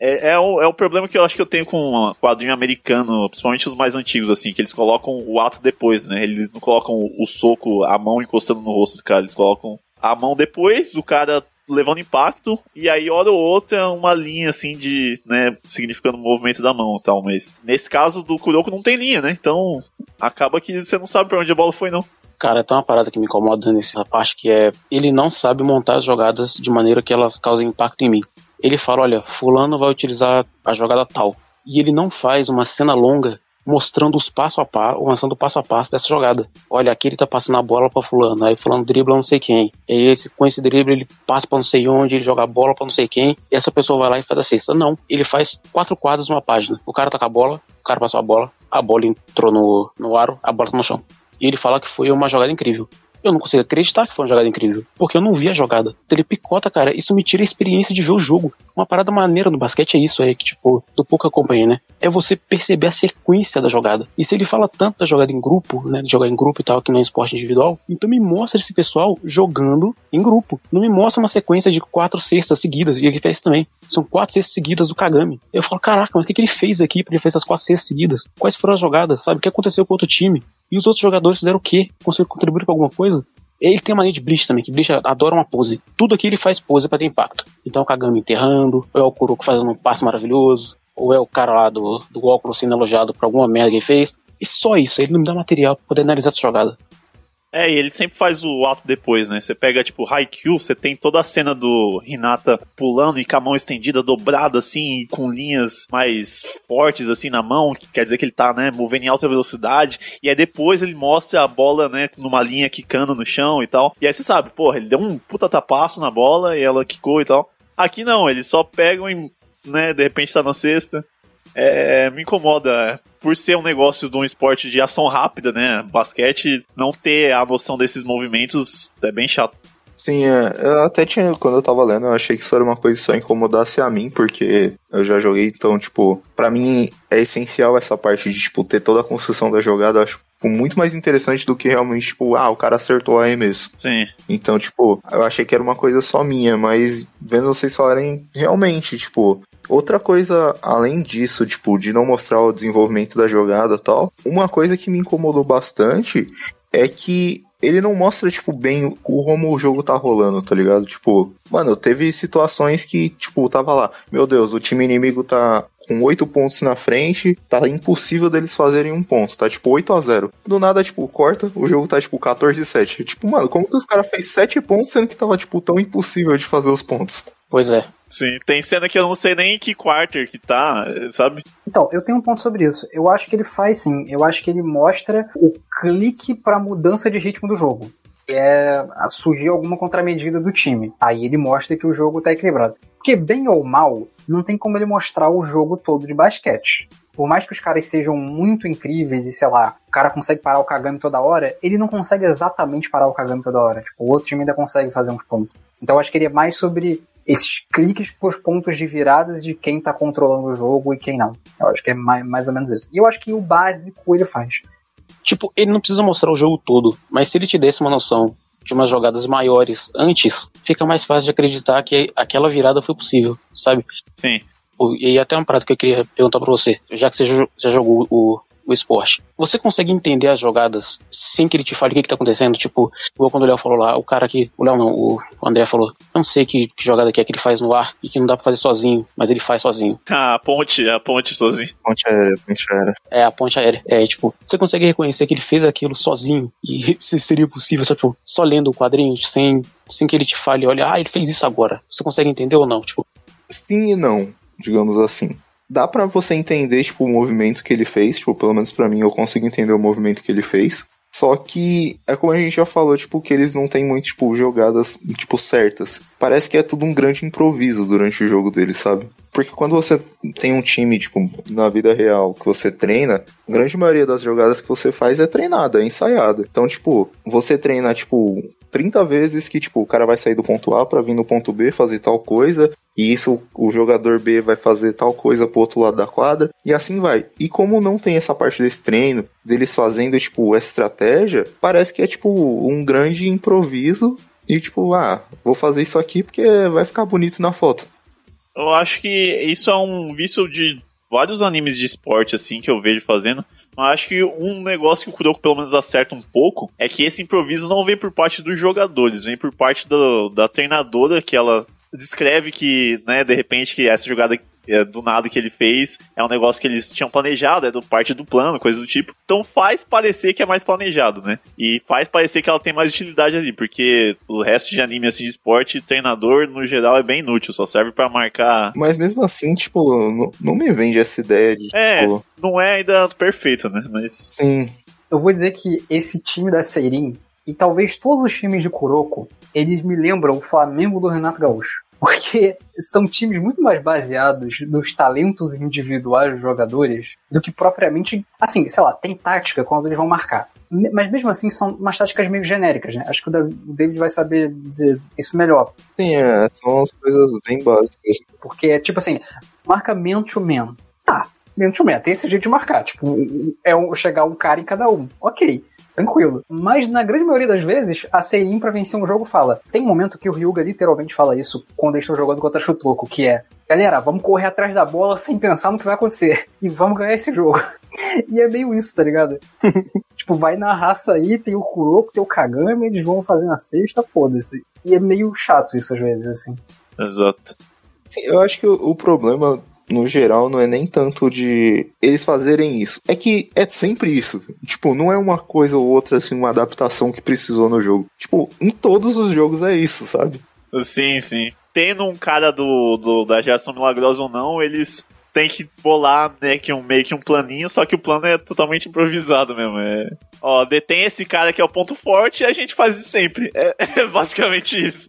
É, é, o, é o problema que eu acho que eu tenho com quadrinho americano, principalmente os mais antigos, assim, que eles colocam o ato depois, né? Eles não colocam o, o soco, a mão encostando no rosto do cara, eles colocam a mão depois, o cara levando impacto, e aí hora ou outra uma linha assim de, né, significando o movimento da mão e tal, mas nesse caso do Kuroko não tem linha, né? Então acaba que você não sabe pra onde a bola foi, não. Cara, tem uma parada que me incomoda nessa parte que é ele não sabe montar as jogadas de maneira que elas causem impacto em mim. Ele fala, olha, fulano vai utilizar a jogada tal. E ele não faz uma cena longa mostrando os passo a passo, mostrando o passo a passo dessa jogada. Olha, aqui ele tá passando a bola pra fulano, aí fulano dribla não sei quem. E esse, com esse drible ele passa pra não sei onde, ele joga a bola pra não sei quem, e essa pessoa vai lá e faz a cesta. Não, ele faz quatro quadros numa página. O cara tá com a bola, o cara passou a bola, a bola entrou no, no aro, a bola tá no chão. E ele fala que foi uma jogada incrível. Eu não consigo acreditar que foi uma jogada incrível, porque eu não vi a jogada. Ele picota, cara. Isso me tira a experiência de ver o jogo. Uma parada maneira no basquete é isso, é que, tipo, do pouco acompanhei, né? É você perceber a sequência da jogada. E se ele fala tanto da jogada em grupo, né? De jogar em grupo e tal, que não é esporte individual, então me mostra esse pessoal jogando em grupo. Não me mostra uma sequência de quatro cestas seguidas, e ele fez também. São quatro cestas seguidas do Kagami. Eu falo, caraca, mas o que, que ele fez aqui pra ele fazer essas quatro cestas seguidas? Quais foram as jogadas, sabe? O que aconteceu com o outro time? E os outros jogadores fizeram o quê? Conseguiram contribuir com alguma coisa? Ele tem a mania de Bleach também, que Bleach adora uma pose. Tudo aqui ele faz pose pra ter impacto. Então é o Kagami enterrando, ou é o Kuroko fazendo um passe maravilhoso, ou é o cara lá do, do óculos sendo elogiado por alguma merda que ele fez. E só isso, ele não me dá material pra poder analisar essa jogada. É, e ele sempre faz o ato depois, né? Você pega, tipo, Haikyuu, você tem toda a cena do Hinata pulando e com a mão estendida, dobrada, assim, com linhas mais fortes, assim, na mão, que quer dizer que ele tá, né, movendo em alta velocidade. E aí depois ele mostra a bola, né, numa linha quicando no chão e tal. E aí você sabe, porra, ele deu um puta tapaço na bola e ela quicou e tal. Aqui não, eles só pegam e, né, de repente tá na cesta. É, me incomoda por ser um negócio de um esporte de ação rápida, né? Basquete, não ter a noção desses movimentos é bem chato. Sim, é, eu até tinha, quando eu tava lendo, eu achei que isso era uma coisa que só incomodasse a mim, porque eu já joguei, então, tipo, pra mim é essencial essa parte de, tipo, ter toda a construção da jogada, eu acho tipo, muito mais interessante do que realmente, tipo, ah, o cara acertou a arremesso. Sim. Então, tipo, eu achei que era uma coisa só minha, mas vendo vocês falarem, realmente, tipo, outra coisa além disso, tipo, de não mostrar o desenvolvimento da jogada tal, uma coisa que me incomodou bastante é que ele não mostra, tipo, bem o- como o jogo tá rolando, tá ligado? Tipo, mano, teve situações que, tipo, tava lá, meu Deus, o time inimigo tá com 8 pontos na frente, tá impossível deles fazerem um ponto, tá tipo 8 a 0 Do nada, tipo, corta, o jogo tá tipo 14 a 7. Tipo, mano, como que os caras fez 7 pontos sendo que tava, tipo, tão impossível de fazer os pontos? Pois é. Sim, tem cena que eu não sei nem que quarter que tá, sabe? Então, eu tenho um ponto sobre isso. Eu acho que ele faz sim. Eu acho que ele mostra o clique pra mudança de ritmo do jogo. É surgir alguma contramedida do time. Aí ele mostra que o jogo tá equilibrado. Porque, bem ou mal, não tem como ele mostrar o jogo todo de basquete. Por mais que os caras sejam muito incríveis e, sei lá, o cara consegue parar o Kagami toda hora, ele não consegue exatamente parar o Kagami toda hora. Tipo, o outro time ainda consegue fazer uns pontos. Então eu acho que ele é mais sobre esses cliques por pontos de viradas de quem tá controlando o jogo e quem não. Eu acho que é mais, mais ou menos isso. E eu acho que o básico ele faz. Tipo, ele não precisa mostrar o jogo todo, mas se ele te desse uma noção de umas jogadas maiores antes, fica mais fácil de acreditar que aquela virada foi possível, sabe? Sim. E aí até um prato que eu queria perguntar pra você, já que você já jogou o, o esporte. Você consegue entender as jogadas sem que ele te fale o que, que tá acontecendo? Tipo, igual quando o Léo falou lá, o cara que. O Léo não, o, André falou, não sei que, que jogada que é que ele faz no ar e que não dá pra fazer sozinho, mas ele faz sozinho. A ponte, a ponte sozinho. Ponte aérea, ponte aérea. É a ponte aérea. É, tipo, você consegue reconhecer que ele fez aquilo sozinho e se seria possível, sabe, tipo, só lendo o quadrinho, sem, sem que ele te fale, olha, ah, ele fez isso agora. Você consegue entender ou não? Tipo, Sim e não, digamos assim. Dá pra você entender, tipo, o movimento que ele fez, tipo, pelo menos pra mim eu consigo entender o movimento que ele fez. Só que é como a gente já falou, tipo, que eles não têm muito, tipo, jogadas, tipo, certas. Parece que é tudo um grande improviso durante o jogo deles, sabe? Porque quando você tem um time, tipo, na vida real, que você treina, a grande maioria das jogadas que você faz é treinada, é ensaiada. Então, tipo, você treina, tipo, 30 vezes que, tipo, o cara vai sair do ponto A pra vir no ponto B fazer tal coisa, e isso o jogador B vai fazer tal coisa pro outro lado da quadra, e assim vai. E como não tem essa parte desse treino, deles fazendo, tipo, estratégia, parece que é, tipo, um grande improviso, e tipo, ah, vou fazer isso aqui porque vai ficar bonito na foto. Eu acho que isso é um vício de vários animes de esporte, assim, que eu vejo fazendo. Mas acho que um negócio que o Kuroko pelo menos acerta um pouco é que esse improviso não vem por parte dos jogadores, vem por parte do- da treinadora que ela descreve que, né, de repente, que essa jogada é, do nada que ele fez é um negócio que eles tinham planejado, é do parte do plano, coisa do tipo. Então faz parecer que é mais planejado, né? E faz parecer que ela tem mais utilidade ali, porque o resto de anime assim de esporte, treinador no geral é bem inútil, só serve pra marcar. Mas mesmo assim, tipo, não, não me vende essa ideia de, É, tipo, não é ainda perfeito, né? Mas sim, Eu vou dizer que esse time da Seirin, e talvez todos os times de Kuroko, eles me lembram o Flamengo do Renato Gaúcho. Porque são times muito mais baseados nos talentos individuais dos jogadores do que propriamente. Assim, sei lá, tem tática quando eles vão marcar. Mas mesmo assim são umas táticas meio genéricas, né? Acho que o Da- o David vai saber dizer isso melhor. sim, é, são as coisas bem básicas. Porque é tipo assim, marca man to man. Tá, man to man, tem esse jeito de marcar. Tipo, é um, chegar um cara em cada um. Ok, tranquilo. Mas na grande maioria das vezes, a Seirin pra vencer um jogo fala. Tem um momento que o Ryuga literalmente fala isso quando eles estão jogando contra Shutoko, que é. Galera, vamos correr atrás da bola sem pensar no que vai acontecer. E vamos ganhar esse jogo. e é meio isso, tá ligado? tipo, vai na raça aí, tem o Kuroko, tem o Kagami, eles vão fazer na sexta, foda-se. E é meio chato isso às vezes, assim. exato. Sim, eu acho que o, o problema no geral, não é nem tanto de eles fazerem isso. É que é sempre isso. Tipo, não é uma coisa ou outra, assim, uma adaptação que precisou no jogo. Tipo, em todos os jogos é isso, sabe? Sim, sim. Tendo um cara do, do- da geração milagrosa ou não, eles têm que bolar né, que um, meio que um planinho, só que o plano é totalmente improvisado mesmo. É... Ó, detém esse cara que é o ponto forte e a gente faz de sempre. É, é basicamente isso.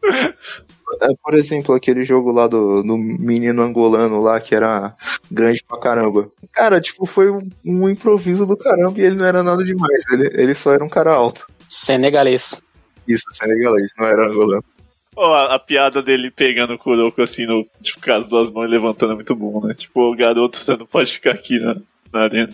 É, por exemplo, aquele jogo lá do, do menino angolano lá, que era grande pra caramba. Cara, tipo, foi um, um improviso do caramba e ele não era nada demais. Ele, ele só era um cara alto. Senegalês. Isso, senegalês, não era angolano. Ó, a, a piada dele pegando o Kuroko assim, no, tipo, com as duas mãos e levantando é muito bom, né? Tipo, o garoto, você não pode ficar aqui na, na arena.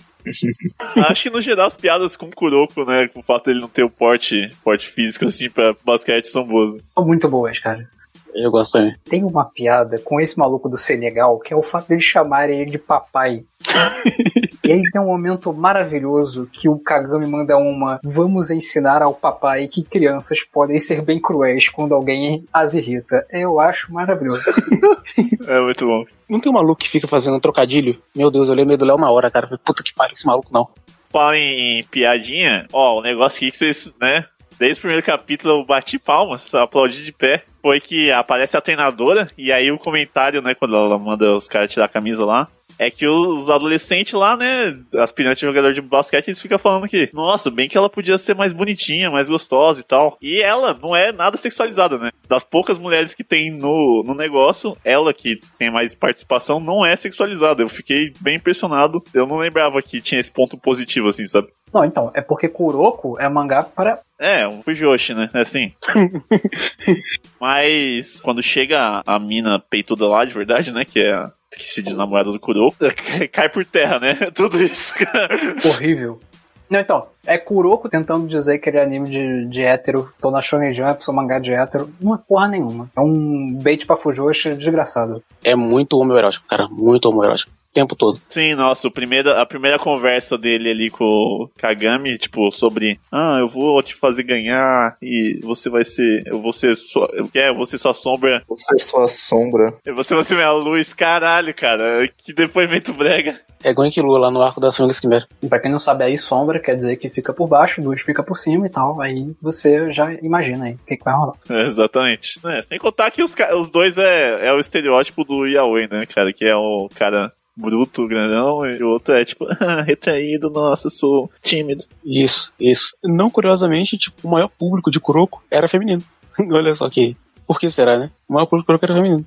Acho que no geral as piadas com o Kuroko, né? Com o fato dele não ter o porte, porte físico assim pra basquete são boas. São muito boas, cara. Eu gosto também. Tem uma piada com esse maluco do Senegal, que é o fato deles chamarem ele de papai. e aí tem um momento maravilhoso que o Kagami manda uma Vamos ensinar ao papai que crianças podem ser bem cruéis quando alguém as irrita. Eu acho maravilhoso. É muito bom. Não tem um maluco que fica fazendo trocadilho? Meu Deus, eu lembrei do Léo na hora, cara. Falei, Puta que pariu, esse maluco não. Fala em, em piadinha, ó, o negócio aqui que vocês, né? Desde o primeiro capítulo eu bati palmas, aplaudi de pé. Foi que aparece a treinadora, e aí o comentário, né, quando ela manda os caras tirar a camisa lá, é que os adolescentes lá, né, aspirantes de jogador de basquete, eles ficam falando que, nossa, bem que ela podia ser mais bonitinha, mais gostosa e tal. E ela não é nada sexualizada, né? Das poucas mulheres que tem no, no negócio, ela que tem mais participação não é sexualizada. Eu fiquei bem impressionado. Eu não lembrava que tinha esse ponto positivo, assim, sabe? Não, então, é porque Kuroko é mangá para. É, um Fujoshi, né? É assim. Mas quando chega a mina peituda lá, de verdade, né? Que é a que se diz namorada do Kuroko, cai por terra, né? Tudo isso. Horrível. Não, então, é Kuroko tentando dizer que ele é anime de, de hétero, tô na Shonen Jump, sou mangá de hétero. Não é porra nenhuma. É um bait pra Fujoshi desgraçado. É muito homoerótico, cara. Muito homoerótico. O tempo todo. Sim, nossa, o primeiro, a primeira conversa dele ali com o Kagami, tipo, sobre ah, eu vou te fazer ganhar e você vai ser. Eu vou ser sua. Eu quero, eu vou ser sua sombra. Você é sua sombra. e Você vai ser minha luz. Caralho, cara. Que depoimento brega. É Goenkilu lá no arco da Swing Skimmer. E pra quem não sabe aí, sombra quer dizer que fica por baixo, luz fica por cima e tal. Aí você já imagina aí o que, que vai rolar. É, exatamente. É, sem contar que os, os dois é, é o estereótipo do Yaoi, né, cara? Que é o cara bruto, grandão, e o outro é tipo, "Ah, retraído, nossa, sou tímido. Isso, isso. Não curiosamente, tipo, o maior público de Kuroko era feminino. Olha só que. Por que será, né? O maior público de Kuroko era feminino.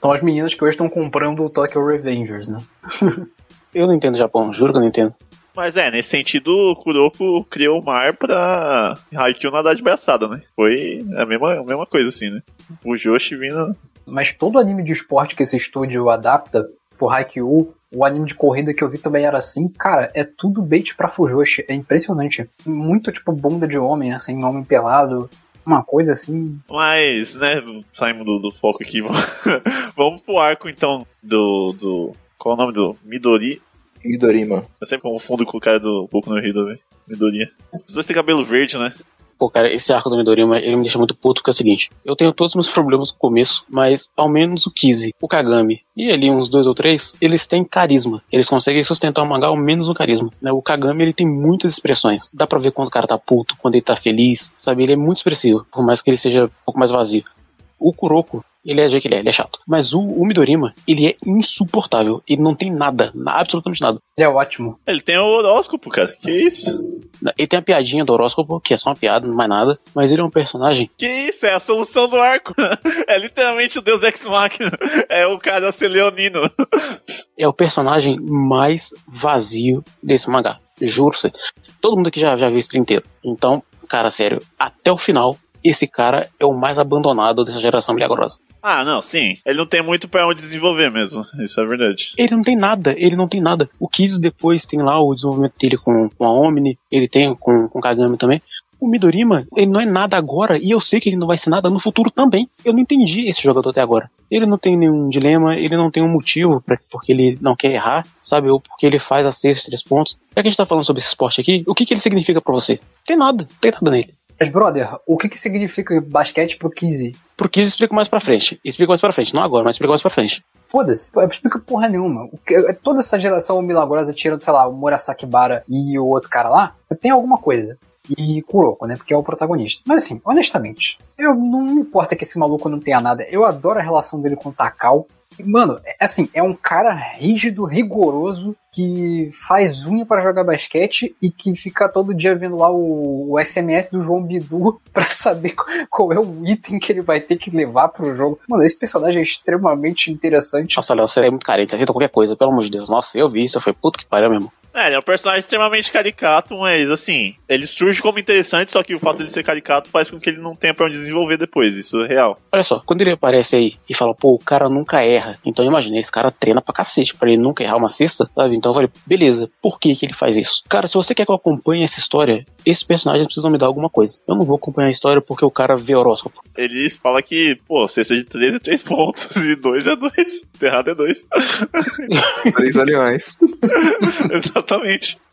São as meninas que hoje estão comprando o Tokyo Revengers, né? Eu não entendo Japão, juro que eu não entendo. Mas é, nesse sentido, o Kuroko criou o mar pra Haikyuu nadar de braçada, né? Foi a mesma, a mesma coisa, assim, né? O Joshi vindo... Mas todo anime de esporte que esse estúdio adapta, por Haikyuu, o anime de corrida que eu vi também era assim, cara, é tudo bait pra Fujoshi, é impressionante. Muito tipo bunda de homem, assim, homem pelado, uma coisa assim. Mas, né, saímos do, do foco aqui. Vamos pro arco, então, do... do... Qual é o nome do? Midori. Midorima. Eu sempre confundo com o cara do Boku no Hero, velho. Midori. Os dois têm cabelo verde, né? Pô, cara, esse arco do Midorima, ele me deixa muito puto, porque é o seguinte, eu tenho todos os meus problemas com o começo, mas ao menos o Kizi, o Kagami e ali uns dois ou três, eles têm carisma. Eles conseguem sustentar o mangá ao menos o carisma. Né? O Kagami, ele tem muitas expressões. Dá pra ver quando o cara tá puto, quando ele tá feliz, sabe? Ele é muito expressivo, por mais que ele seja um pouco mais vazio. O Kuroko, ele é do jeito que ele é, ele é chato. Mas o, o Midorima, ele é insuportável. Ele não tem nada, na- absolutamente nada. Ele é ótimo. Ele tem o horóscopo, cara. Que isso? Ele tem a piadinha do horóscopo, que é só uma piada, não mais nada. Mas ele é um personagem Que isso? É a solução do arco. É literalmente o Deus Ex Machina. É o cara ser leonino. é o personagem mais vazio desse mangá. Juro você. Todo mundo aqui já, já viu esse inteiro. Então, cara, sério, até o final, esse cara é o mais abandonado dessa geração milagrosa. Ah, não, sim. Ele não tem muito pra onde desenvolver mesmo. Isso é verdade. Ele não tem nada, ele não tem nada. O Kids depois tem lá o desenvolvimento dele com, com a Omni, ele tem com, com o Kagami também. O Midorima, ele não é nada agora, e eu sei que ele não vai ser nada no futuro também. Eu não entendi esse jogador até agora. Ele não tem nenhum dilema, ele não tem um motivo pra, porque ele não quer errar, sabe? Ou porque ele faz a cesta, três pontos. Já que a gente tá falando sobre esse esporte aqui, o que, que ele significa pra você? Tem nada, tem nada nele. Mas, brother, o que que significa basquete pro Kizzy? Porque isso explico mais pra frente. Explico mais pra frente. Não agora, mas explico mais pra frente. Foda-se, explica porra nenhuma. Que- Toda essa geração milagrosa, tirando, sei lá, o Murasaki Bara e o outro cara lá, tem alguma coisa. E Kuroko, né? Porque é o protagonista. Mas assim, honestamente, eu não me importa que esse maluco não tenha nada. Eu adoro a relação dele com o Takao. Mano, é assim, é um cara rígido, rigoroso, que faz unha pra jogar basquete e que fica todo dia vendo lá o, o SMS do João Bidu pra saber qual, é o item que ele vai ter que levar pro jogo. Mano, esse personagem é extremamente interessante. Nossa, Léo, você é muito carente. Aceita qualquer coisa, pelo amor de Deus. Nossa, eu vi isso. Eu falei, puta que pariu mesmo. É, ele é um personagem extremamente caricato, mas assim, ele surge como interessante, só que o fato de ele ser caricato faz com que ele não tenha pra onde desenvolver depois, isso é real. Olha só, quando ele aparece aí e fala, pô, o cara nunca erra. Então imagina, esse cara treina pra cacete pra ele nunca errar uma cesta, sabe? Então eu falei, beleza, por que que ele faz isso? Cara, se você quer que eu acompanhe essa história, esses personagens precisam me dar alguma coisa. Eu não vou acompanhar a história porque o cara vê horóscopo. Ele fala que, pô, cesta de 3 é 3 pontos e 2 é 2. Errado é 2. Três animais. Exatamente.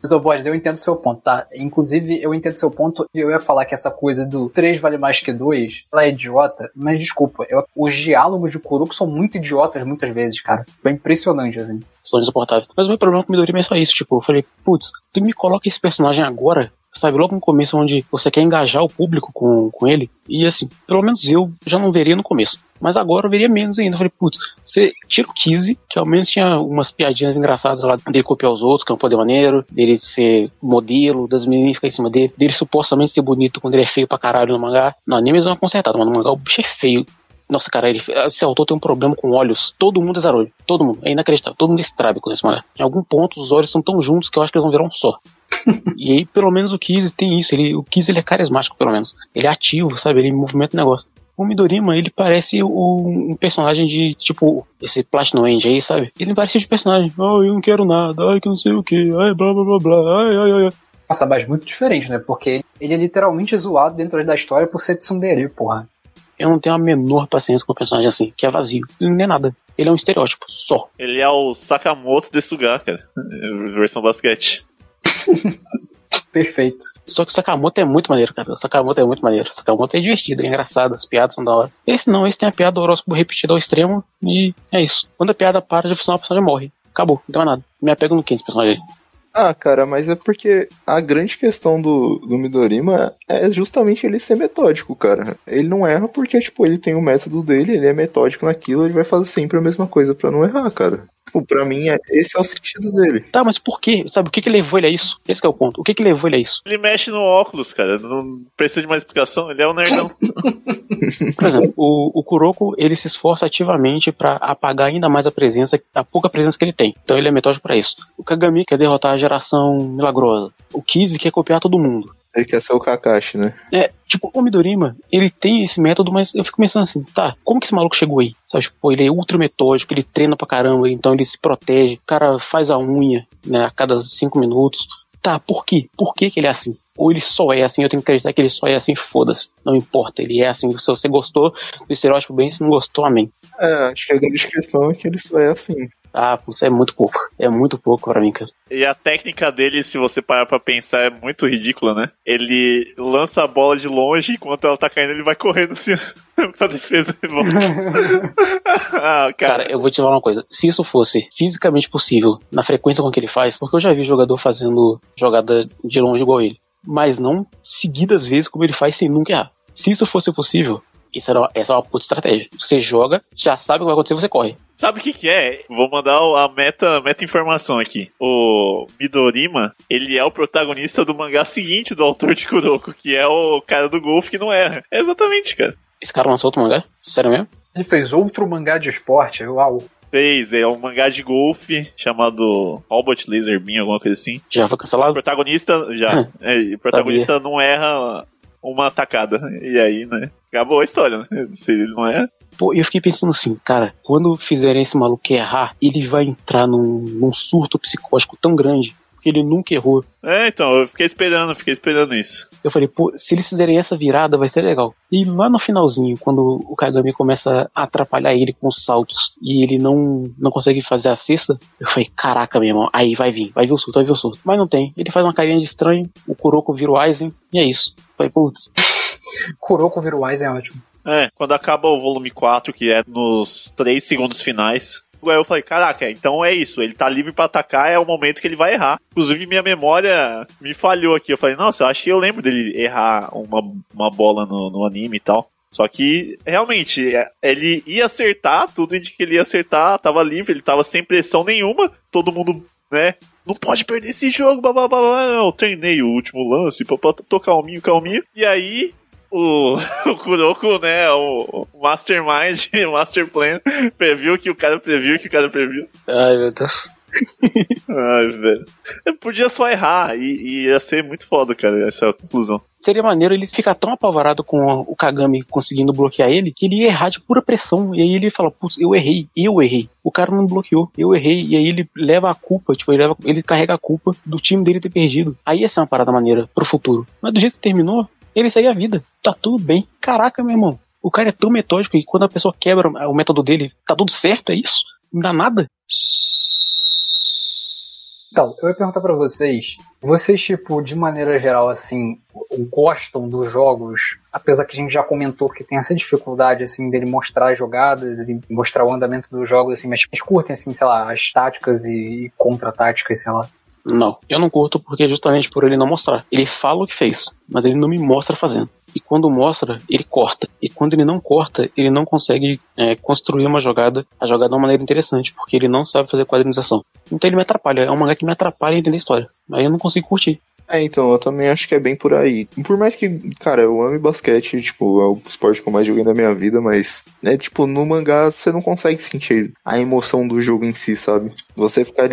Mas, ô Borges, eu entendo seu ponto, tá? Inclusive, eu entendo seu ponto. Eu ia falar que essa coisa do 3 vale mais que 2, ela é idiota. Mas desculpa, eu- os diálogos de Kuroko são muito idiotas muitas vezes, cara. É impressionante, assim. São insuportáveis. Mas o meu problema com o Midorima é só isso, tipo, eu falei, putz, tu me coloca esse personagem agora, sabe, logo no começo, onde você quer engajar o público com, com ele, e assim, pelo menos eu já não veria no começo. Mas agora eu veria menos ainda. Eu falei, putz, você tira o Kizzy, que ao menos tinha umas piadinhas engraçadas lá dele copiar os outros, que é um poder maneiro, dele ser modelo, das meninas ficar em cima dele, dele supostamente ser bonito quando ele é feio pra caralho no mangá. No anime eles dão uma consertada, mas no mangá o bicho é feio. Nossa, cara, ele, esse autor tem um problema com olhos. Todo mundo é zarolho. Todo mundo. É inacreditável. Todo mundo é estrábico nesse mangá. Em algum ponto, os olhos são tão juntos que eu acho que eles vão virar um só. e aí, pelo menos, o Kiz tem isso. Ele, o Kiz ele é carismático, pelo menos. Ele é ativo, sabe? Ele movimenta o negócio. O Midorima, ele parece um personagem de, tipo, esse Platinum End aí, sabe? Ele não parece de personagem. Oh, eu não quero nada. Ai, que não sei o que. Ai, blá, blá, blá, blá. Ai, ai, ai. Nossa, mas muito diferente, né? Porque ele é literalmente zoado dentro da história por ser tsundere, porra. Eu não tenho a menor paciência com um personagem assim, que é vazio. Ele não é nada. Ele é um estereótipo, só. Ele é o Sakamoto de Sugar, cara. Versão basquete. Perfeito. Só que o Sakamoto é muito maneiro, cara. O Sakamoto é muito maneiro. O Sakamoto é divertido, é engraçado, as piadas são da hora. Esse não, esse tem a piada do horóscopo repetida ao extremo e é isso. Quando a piada para de funcionar, o personagem morre. Acabou, não tem mais nada. Me apego no quente, personagem. Ah, cara, mas é porque a grande questão do, do Midorima é justamente ele ser metódico, cara. Ele não erra porque, tipo, ele tem o método dele, ele é metódico naquilo, ele vai fazer sempre a mesma coisa pra não errar, cara. Tipo, pra mim, é, esse é o sentido dele. Tá, mas por quê? Sabe, o que que levou ele a isso? Esse que é o ponto. O que que levou ele a isso? Ele mexe no óculos, cara. Não precisa de mais explicação. Ele é um nerdão. Por exemplo, o, o Kuroko, ele se esforça ativamente pra apagar ainda mais a presença, a pouca presença que ele tem. Então ele é metódico pra isso. O Kagami quer derrotar a geração milagrosa. O Kizzy quer copiar todo mundo. Ele quer ser o Kakashi, né? É, tipo, o Midorima, ele tem esse método, mas eu fico pensando assim, tá, como que esse maluco chegou aí? Sabe, tipo, ele é ultra metódico, ele treina pra caramba, então ele se protege, o cara faz a unha, né, a cada cinco minutos. Tá, por quê? Por que que ele é assim? Ou ele só é assim, eu tenho que acreditar que ele só é assim, foda-se. Não importa, ele é assim. Se você gostou do estereótipo bem, se não gostou, amém. É, acho que a grande questão é que ele só é assim. Ah, putz, é muito pouco. É muito pouco pra mim, cara. E a técnica dele, se você parar pra pensar, é muito ridícula, né? Ele lança a bola de longe, enquanto ela tá caindo, ele vai correndo assim pra defesa e volta. ah, cara. Cara, eu vou te falar uma coisa. Se isso fosse fisicamente possível, na frequência com que ele faz, porque eu já vi jogador fazendo jogada de longe igual ele, mas não seguidas vezes como ele faz sem nunca errar. Se isso fosse possível, isso era uma, essa é uma puta estratégia. Você joga, já sabe o que vai acontecer, você corre. Sabe o que que é? Vou mandar a meta, meta informação aqui. O Midorima, ele é o protagonista do mangá seguinte do autor de Kuroko, que é o cara do golfe que não erra. É exatamente, cara. Esse cara lançou outro mangá? Sério mesmo? Ele fez outro mangá de esporte, uau. Fez, é um mangá de golfe chamado Robot Laser Beam, alguma coisa assim. Já foi O cancelado? protagonista, já. é, o protagonista não erra uma atacada. E aí, né? Acabou a história, né? Se ele não erra. Pô, eu fiquei pensando assim, cara, quando fizerem esse maluco errar, ele vai entrar num, num surto psicótico tão grande, porque ele nunca errou. É, então, eu fiquei esperando, fiquei esperando isso. Eu falei, pô, se eles fizerem essa virada, vai ser legal. E lá no finalzinho, quando o Kagami começa a atrapalhar ele com os saltos e ele não, não consegue fazer a cesta, eu falei, caraca, meu irmão, aí vai vir, vai vir o surto, vai vir o surto. Mas não tem. Ele faz uma carinha de estranho, o Kuroko vira o Aizen, e é isso. Eu falei, putz, Kuroko vira o Aizen é ótimo. É, quando acaba o volume 4, que é nos 3 segundos finais. Aí eu falei, caraca, então é isso, ele tá livre pra atacar, é o momento que ele vai errar. Inclusive, minha memória me falhou aqui. Eu falei, nossa, eu acho que eu lembro dele errar uma, uma bola no, no anime e tal. Só que, realmente, é, ele ia acertar, tudo indica que ele ia acertar, tava livre, ele tava sem pressão nenhuma, todo mundo, né? Não pode perder esse jogo, blá blá. Não, treinei o último lance, tô calminho, calminho. E aí, o, o Kuroko, né, o, o Mastermind, o Master Plan, previu que o cara previu que o cara previu. Ai, meu Deus. Ai, velho. Eu podia só errar e, e ia ser muito foda, cara, essa conclusão. Seria maneiro ele ficar tão apavorado com o Kagami conseguindo bloquear ele que ele ia errar de pura pressão. E aí ele fala, putz, eu errei, eu errei. O cara não bloqueou, eu errei. E aí ele leva a culpa, tipo, ele, leva, ele carrega a culpa do time dele ter perdido. Aí ia ser uma parada maneira pro futuro. Mas do jeito que terminou, ele segue a vida. Tá tudo bem. Caraca, meu irmão. O cara é tão metódico que quando a pessoa quebra o método dele, tá tudo certo, é isso? Não dá nada. Então, eu ia perguntar pra vocês, vocês, tipo, de maneira geral, assim, gostam dos jogos, apesar que a gente já comentou que tem essa dificuldade, assim, dele mostrar as jogadas e mostrar o andamento dos jogos, assim, mas eles curtem, assim, sei lá, as táticas e, e contra-táticas, sei lá. Não, eu não curto porque justamente por ele não mostrar. Ele fala o que fez, mas ele não me mostra fazendo. E quando mostra, ele corta. E quando ele não corta, ele não consegue é, construir uma jogada, a jogada de uma maneira interessante, porque ele não sabe fazer quadrinização. Então ele me atrapalha, é um mangá que me atrapalha a entender a história. Aí eu não consigo curtir. É, então, eu também acho que é bem por aí. Por mais que, cara, eu amo basquete, tipo, é o esporte que eu mais joguei na minha vida, mas, né, tipo, no mangá você não consegue sentir a emoção do jogo em si, sabe? Você fica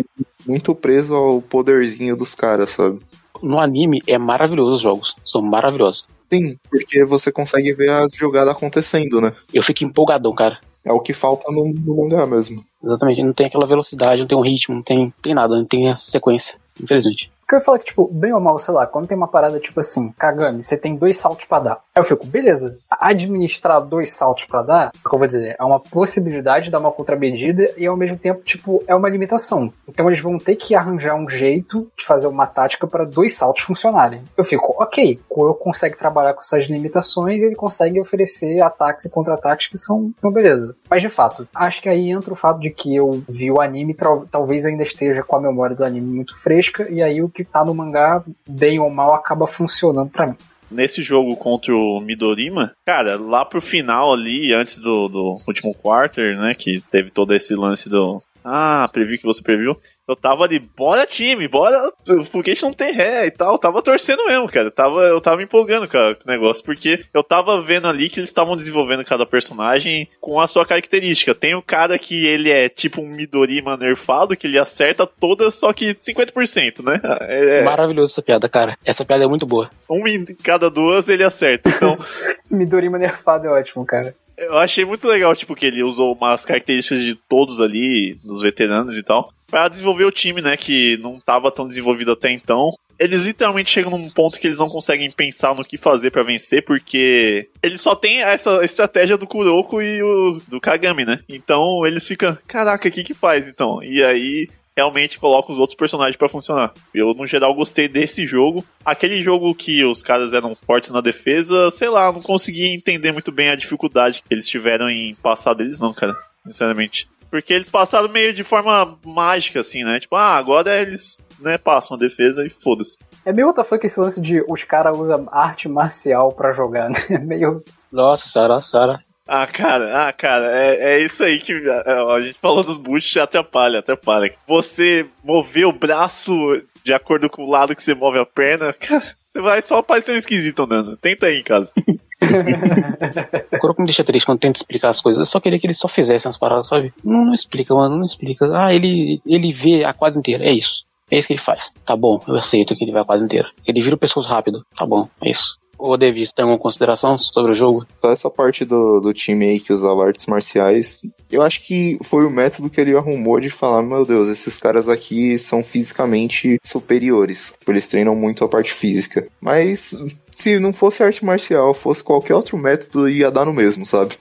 muito preso ao poderzinho dos caras, sabe? No anime é maravilhoso os jogos, são maravilhosos. Sim, porque você consegue ver as jogadas acontecendo, né? Eu fico empolgadão, cara. É o que falta no, no mangá mesmo. Exatamente, não tem aquela velocidade, não tem um ritmo, não tem, tem nada, não tem a sequência, infelizmente. Porque eu falo que, tipo, bem ou mal, sei lá, quando tem uma parada tipo assim, Kagami, você tem dois saltos pra dar. Aí eu fico, beleza, administrar dois saltos pra dar, o que eu vou dizer, é uma possibilidade de dar uma contramedida e ao mesmo tempo, tipo, é uma limitação. Então eles vão ter que arranjar um jeito de fazer uma tática para dois saltos funcionarem. Eu fico, ok, eu consegue trabalhar com essas limitações e ele consegue oferecer ataques e contra-ataques que são, são beleza. Mas de fato, acho que aí entra o fato de que eu vi o anime, tal- talvez ainda esteja com a memória do anime muito fresca, e aí o que tá no mangá, bem ou mal, acaba funcionando pra mim. Nesse jogo contra o Midorima, cara, lá pro final ali, antes do, do último quarter, né, que teve todo esse lance do... Ah, previ que você previu. Eu tava ali, bora time, bora, porque a gente não tem ré e tal. Eu tava torcendo mesmo, cara. Eu tava, eu tava me empolgando cara, com o negócio, porque eu tava vendo ali que eles estavam desenvolvendo cada personagem com a sua característica. Tem o cara que ele é tipo um Midorima nerfado, que ele acerta todas, só que 50%, né? É, Maravilhoso essa piada, cara. Essa piada é muito boa. um em cada duas ele acerta. Então, Midorima nerfado é ótimo, cara. eu achei muito legal, tipo, que ele usou umas características de todos ali, dos veteranos e tal, pra desenvolver o time, né, que não tava tão desenvolvido até então. Eles literalmente chegam num ponto que eles não conseguem pensar no que fazer pra vencer, porque eles só tem essa estratégia do Kuroko e o do Kagami, né? Então eles ficam, caraca, o que que faz então? E aí realmente coloca os outros personagens pra funcionar. Eu, no geral, gostei desse jogo. Aquele jogo que os caras eram fortes na defesa, sei lá, não consegui entender muito bem a dificuldade que eles tiveram em passar deles, não, cara. Sinceramente. Porque eles passaram meio de forma mágica, assim, né? Tipo, ah, agora eles né, passam a defesa e foda-se. É meio WTF esse lance de os caras usam arte marcial pra jogar, né? É meio. Nossa, Sara, Sara. Ah, cara, ah, cara, é, é isso aí que é, a gente falou dos boosts, atrapalha, atrapalha. Você mover o braço de acordo com o lado que você move a perna, cara, você vai só parecer um esquisito andando. Tenta aí em casa. O Kuroko me deixa triste quando tenta explicar as coisas. Eu só queria que ele só fizesse umas paradas, sabe? Não, não explica, mano, não explica. Ah, ele, ele vê a quadra inteira. É isso. É isso que ele faz. Tá bom, eu aceito que ele vê a quadra inteira. Ele vira o pescoço rápido. Tá bom, é isso. Ô, Davis, tem alguma consideração sobre o jogo? Só essa parte do, do time aí que usava artes marciais, eu acho que foi o método que ele arrumou de falar, meu Deus, esses caras aqui são fisicamente superiores. Tipo, Eles treinam muito a parte física. Mas se não fosse arte marcial, fosse qualquer outro método, ia dar no mesmo, sabe?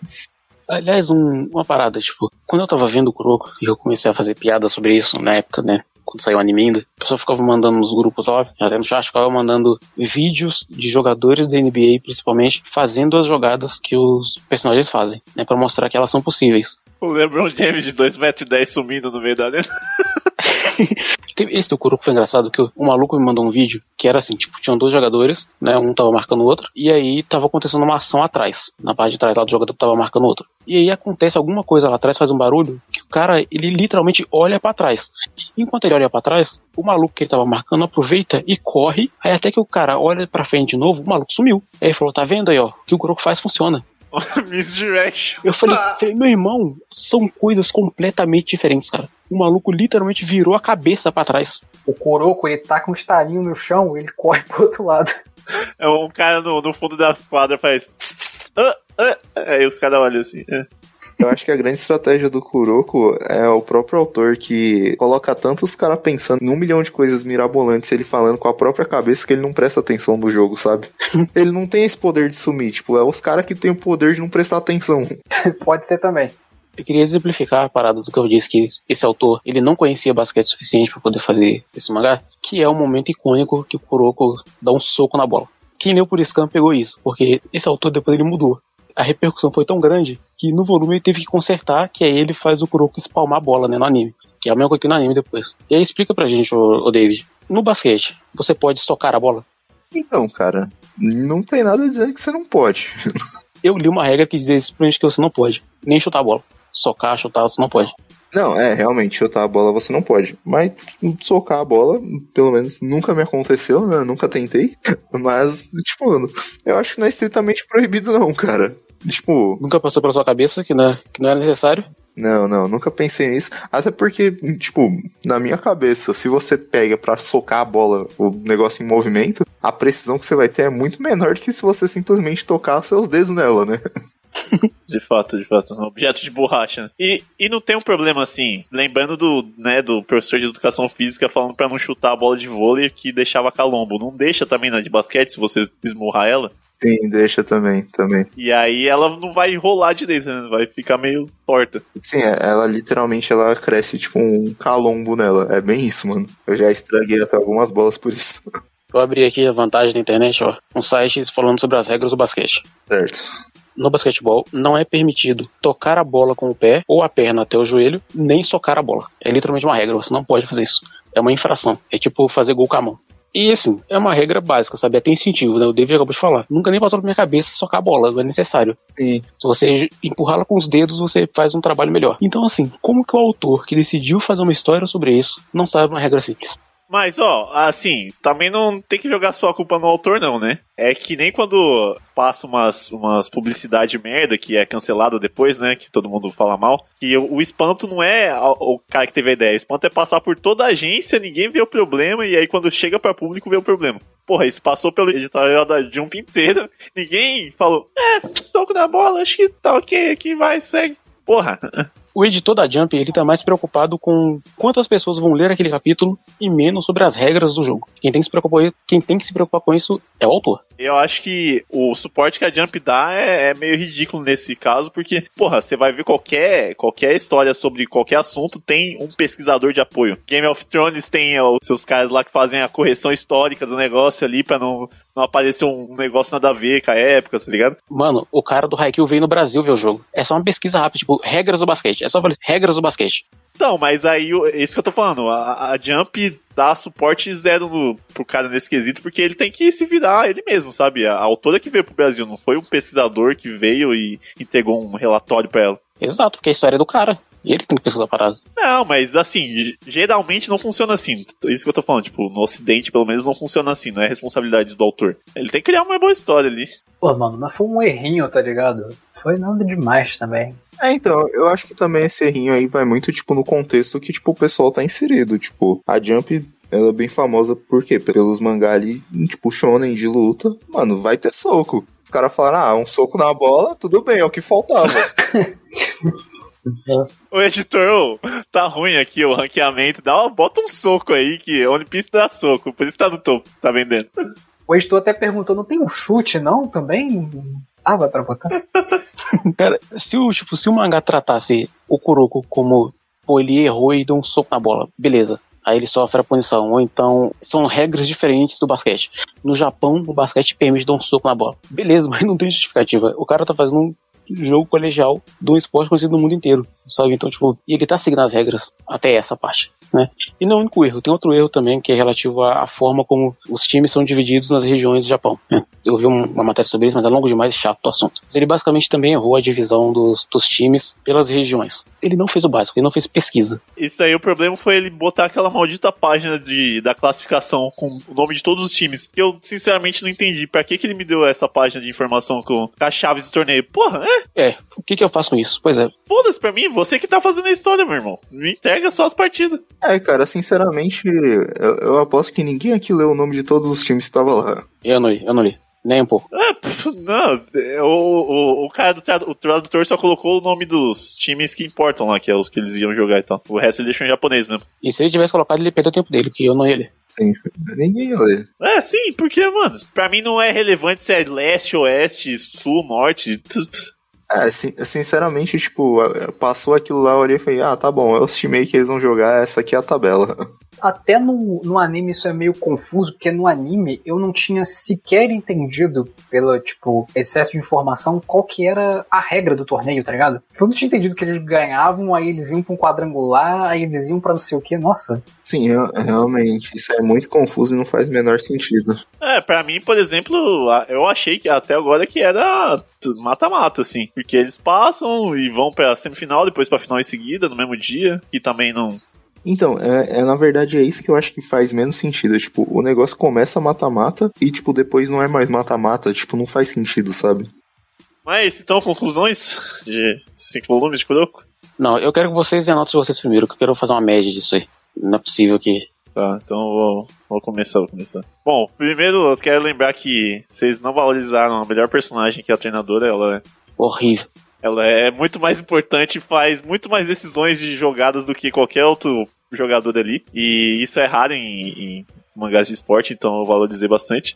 Aliás, um- uma parada, tipo, quando eu tava vendo o Kuroko e eu comecei a fazer piada sobre isso na época, né? quando saiu o anime ainda, o pessoal ficava mandando nos grupos lá, até no chat, ficava mandando vídeos de jogadores da NBA, principalmente, fazendo as jogadas que os personagens fazem, né? Pra mostrar que elas são possíveis. O LeBron James de 2,10m sumindo no meio da arena. Esse do Kuroko foi engraçado, que o, maluco me mandou um vídeo que era assim, tipo, tinham dois jogadores, né? Um tava marcando o outro, e aí tava acontecendo uma ação atrás, na parte de trás lá do jogador que tava marcando o outro. E aí acontece alguma coisa lá atrás, faz um barulho, que o cara, ele literalmente olha pra trás. Enquanto ele olha pra trás, o maluco que ele tava marcando aproveita e corre, aí até que o cara olha pra frente de novo, o maluco sumiu. Aí ele falou, tá vendo aí, ó, o que o Kuroko faz funciona. Misdirection. Eu falei, falei, meu irmão, são coisas completamente diferentes, cara. O maluco literalmente virou a cabeça pra trás. O Kuroko, ele tá com um estalinho no chão, ele corre pro outro lado. É um cara no, no fundo da quadra faz. Ah, ah. Aí os caras olham assim. é. Eu acho que a grande estratégia do Kuroko é o próprio autor que coloca tantos caras pensando em um milhão de coisas mirabolantes, ele falando com a própria cabeça que ele não presta atenção no jogo, sabe? ele não tem esse poder de sumir, tipo, é os caras que têm o poder de não prestar atenção. Pode ser também. Eu queria exemplificar a parada do que eu disse, que esse- autor, ele não conhecia basquete o suficiente pra poder fazer esse mangá, que é o momento icônico que o Kuroko dá um soco na bola. Quem leu por Scan pegou isso, porque esse autor depois ele mudou. A repercussão foi tão grande que no volume ele teve que consertar, que aí ele faz o Kuroko espalmar a bola, né, no anime. Que é a mesma coisa que no anime depois. E aí explica pra gente, ô, ô David. No basquete, você pode socar a bola? Então, cara, não tem nada dizendo que você não pode. Eu li uma regra que dizia simplesmente que você não pode. Nem chutar a bola. Socar, chutar, você não pode. Não, é, realmente, chutar a bola você não pode. Mas socar a bola, pelo menos nunca me aconteceu, né? Nunca tentei. Mas, tipo, eu acho que não é estritamente proibido, não, cara. Tipo, Nunca passou pela sua cabeça que não, é- que não era necessário? Não, não, nunca pensei nisso. Até porque, tipo, na minha cabeça, se você pega pra socar a bola, o negócio em movimento, a precisão que você vai ter é muito menor do que se você simplesmente tocar seus dedos nela, né? De fato, de fato. Um objeto de borracha. né? E, e não tem um problema assim. Lembrando do, né, do professor de educação física falando pra não chutar a bola de vôlei que deixava calombo. Não deixa também na de basquete se você esmurrar ela. Sim, deixa também, também. E aí ela não vai rolar direito, né? Vai ficar meio torta. Sim, é, ela literalmente ela cresce tipo um calombo nela. É bem isso, mano. Eu já estraguei até algumas bolas por isso. Eu abri aqui a vantagem da internet, ó. Um site falando sobre as regras do basquete. Certo. No basquetebol, não é permitido tocar a bola com o pé ou a perna até o joelho, nem socar a bola. É literalmente uma regra, você não pode fazer isso. É uma infração. É tipo fazer gol com a mão. E assim, é uma regra básica, sabe? Até incentivo, né? O David acabou de falar. Nunca nem passou pela minha cabeça socar a bola, não é necessário. Sim. Se você empurrá-la com os dedos, você faz um trabalho melhor. Então, assim, como que o autor que decidiu fazer uma história sobre isso não sabe uma regra simples? Mas, ó, assim, também não tem que jogar só a culpa no autor, não, né? É que nem quando passa umas, umas publicidade merda que é cancelada depois, né? Que todo mundo fala mal. Que o, o espanto não é a- o cara que teve a ideia. O espanto é passar por toda a agência, ninguém vê o problema, e aí quando chega pra público vê o problema. Porra, isso passou pelo editorial da Jump inteira, ninguém falou, é, toco na bola, acho que tá ok aqui, vai, segue. Porra, O editor da Jump, ele tá mais preocupado com quantas pessoas vão ler aquele capítulo e menos sobre as regras do jogo. Quem tem que se preocupar, quem tem que se preocupar com isso é o autor. Eu acho que o suporte que a Jump dá é, é meio ridículo nesse caso, porque, porra, você vai ver qualquer, qualquer história sobre qualquer assunto, tem um pesquisador de apoio. Game of Thrones tem os seus caras lá que fazem a correção histórica do negócio ali pra não, não aparecer um negócio nada a ver com a época, tá ligado? Mano, o cara do Haikyuu veio no Brasil ver o jogo. É só uma pesquisa rápida, tipo, regras do basquete. É só falar, regras do basquete. Então, mas aí, isso que eu tô falando, a, a Jump dá suporte zero no, pro cara nesse quesito, porque ele tem que se virar ele mesmo, sabe? A, a autora que veio pro Brasil, não foi um pesquisador que veio e entregou um relatório pra ela. Exato, porque a história é do cara. E ele tem que pesquisar a parada. Não, mas assim, geralmente não funciona assim. Isso que eu tô falando, tipo, no ocidente pelo menos não funciona assim, não é responsabilidade do autor. Ele tem que criar uma boa história ali. Pô, mano, mas foi um errinho, tá ligado? Foi nada demais também. É, então, eu acho que também esse errinho aí vai muito, tipo, no contexto que, tipo, o pessoal tá inserido. Tipo, a Jump, ela é bem famosa por quê? Pelos mangá ali, tipo, shonen de luta. Mano, vai ter soco. Os caras falaram, ah, um soco na bola, tudo bem, é o que faltava. O editor, ô, tá ruim aqui o ranqueamento, dá uma, bota um soco aí, que One Piece dá soco, por isso tá no topo, tá vendendo. O editor até perguntou, não tem um chute não também? Ah, vai pra botar. Cara, se o, tipo, se o mangá tratasse o Kuroko como, pô, ele errou e deu um soco na bola, beleza. aí ele sofre a punição. Ou então, são regras diferentes do basquete. No Japão, o basquete permite dar um soco na bola. Beleza, mas não tem justificativa. O cara tá fazendo um jogo colegial um esporte conhecido no mundo inteiro, sabe? Então, tipo, e ele tá seguindo as regras até essa parte, né? E não é o único erro, tem outro erro também que é relativo à, à forma como os times são divididos nas regiões do Japão. né? Eu vi um- uma matéria sobre isso, mas é longo demais chato o assunto. Mas ele basicamente também errou a divisão dos, dos times pelas regiões. Ele não fez o básico, ele não fez pesquisa. Isso aí, o problema foi ele botar aquela maldita página de, da classificação com o nome de todos os times. Que eu, sinceramente, não entendi. Pra que, que ele me deu essa página de informação com, com as chaves do torneio? Porra, é? É, o que, que eu faço com isso? Pois é, Foda-se pra mim, você que tá fazendo a história, meu irmão. Me entrega só as partidas. É, cara, sinceramente, eu, eu aposto que ninguém aqui leu o nome de todos os times que estavam lá. eu não li, eu não li. Nem um pouco. É, pff, não, é, o, o, o cara do tradu- o tradutor só colocou o nome dos times que importam lá, que é os que eles iam jogar e tal. O resto ele deixou em japonês mesmo. E se ele tivesse colocado, ele perdeu o tempo dele, porque eu não ia ler. Sim, ninguém ia ler. É, sim, porque, mano, pra mim não é relevante se é leste, oeste, sul, norte. tu- É, sin- sinceramente, tipo, passou aquilo lá, eu olhei e falei, ah, tá bom, times aí que eles vão jogar, essa aqui é a tabela. Até no, no anime isso é meio confuso, porque no anime eu não tinha sequer entendido, pelo, tipo, excesso de informação, qual que era a regra do torneio, tá ligado? Eu não tinha entendido que eles ganhavam, aí eles iam pra um quadrangular, aí eles iam pra não sei o que, nossa. Sim, eu- realmente, isso é muito confuso e não faz o menor sentido. É, pra mim, por exemplo, eu achei que até agora que era mata-mata, assim. Porque eles passam e vão pra semifinal, depois pra final em seguida, no mesmo dia. E também não. Então, é, é, na verdade é isso que eu acho que faz menos sentido. Tipo, o negócio começa mata-mata e, tipo, depois não é mais mata-mata. Tipo, não faz sentido, sabe? Mas então, conclusões de cinco volumes de Kuroko? Não, eu quero que vocês anotem vocês primeiro, que eu quero fazer uma média disso aí. Não é possível que. Tá, então eu vou, vou começar, vou começar. Bom, primeiro eu quero lembrar que vocês não valorizaram a melhor personagem que é a treinadora, ela é Horrível. Ela é muito mais importante, faz muito mais decisões de jogadas do que qualquer outro jogador ali. E isso é raro em, em mangás de esporte, então eu valorizei bastante.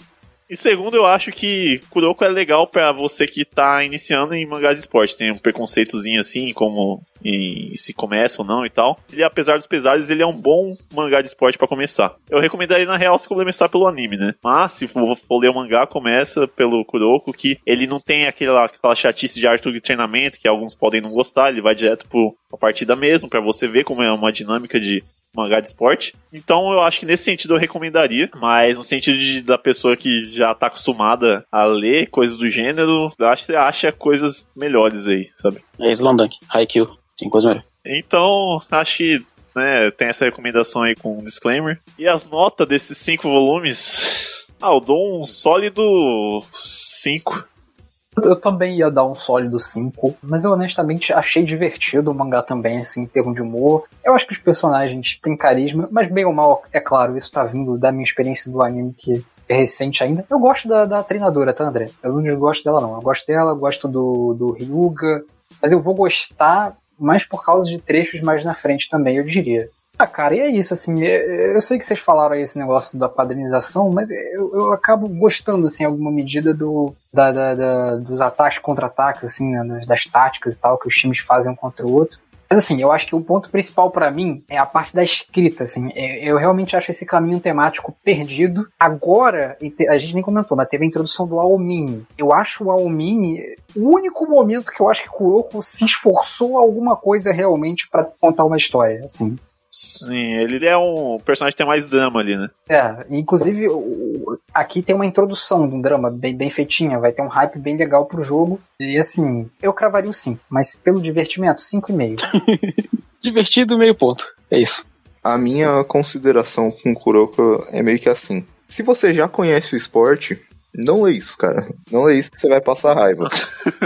E segundo, eu acho que Kuroko é legal pra você que tá iniciando em mangás de esporte. Tem um preconceitozinho assim, como em- se começa ou não e tal. Ele, apesar dos pesares, ele é um bom mangá de esporte pra começar. Eu recomendaria, na real, se começar pelo anime, né? Mas, se for, for ler o mangá, começa pelo Kuroko, que ele não tem aquela, aquela chatice de arte de treinamento, que alguns podem não gostar. Ele vai direto pro, pra partida mesmo, pra você ver como é uma dinâmica de mangá de esporte. Então eu acho que nesse sentido eu recomendaria, mas no sentido de, da pessoa que já tá acostumada a ler coisas do gênero, eu acho que acha coisas melhores aí, sabe? É Slandank, Haikyuu. Melhor. Então, acho que né, tem essa recomendação aí com um disclaimer. E as notas desses cinco volumes. Ah, eu dou um sólido 5. Eu também ia dar um sólido 5, mas eu honestamente achei divertido o mangá também, assim, em termos de humor. Eu acho que os personagens têm carisma, mas bem ou mal, é claro, isso tá vindo da minha experiência do anime, que é recente ainda. Eu gosto da, da treinadora, tá, André? Eu não desgosto dela, não. Eu gosto dela, gosto do, do Ryuga, mas eu vou gostar mais por causa de trechos mais na frente também, eu diria. Ah, cara, e é isso, assim, é- eu sei que vocês falaram aí esse negócio da padronização, mas eu, eu acabo gostando, assim, em alguma medida do, da, da- da- dos ataques contra-ataques, assim, né, das táticas e tal, que os times fazem um contra o outro. Mas assim, eu acho que o ponto principal pra mim é a parte da escrita, assim. É- Eu realmente acho esse caminho temático perdido. Agora, a gente nem comentou, mas teve a introdução do Aomini. Eu acho o Aomini o único momento que eu acho que Kuroko se esforçou alguma coisa realmente pra contar uma história, assim. Sim, ele é um personagem que tem mais drama ali, né? É, inclusive aqui tem uma introdução de um drama bem, bem feitinha, vai ter um hype bem legal pro jogo. E assim, eu cravaria o 5, mas pelo divertimento, 5,5. Divertido, meio ponto. É isso. A minha consideração com o Kuroko é meio que assim. Se você já conhece o esporte, não lê isso, cara. Não lê isso que você vai passar raiva.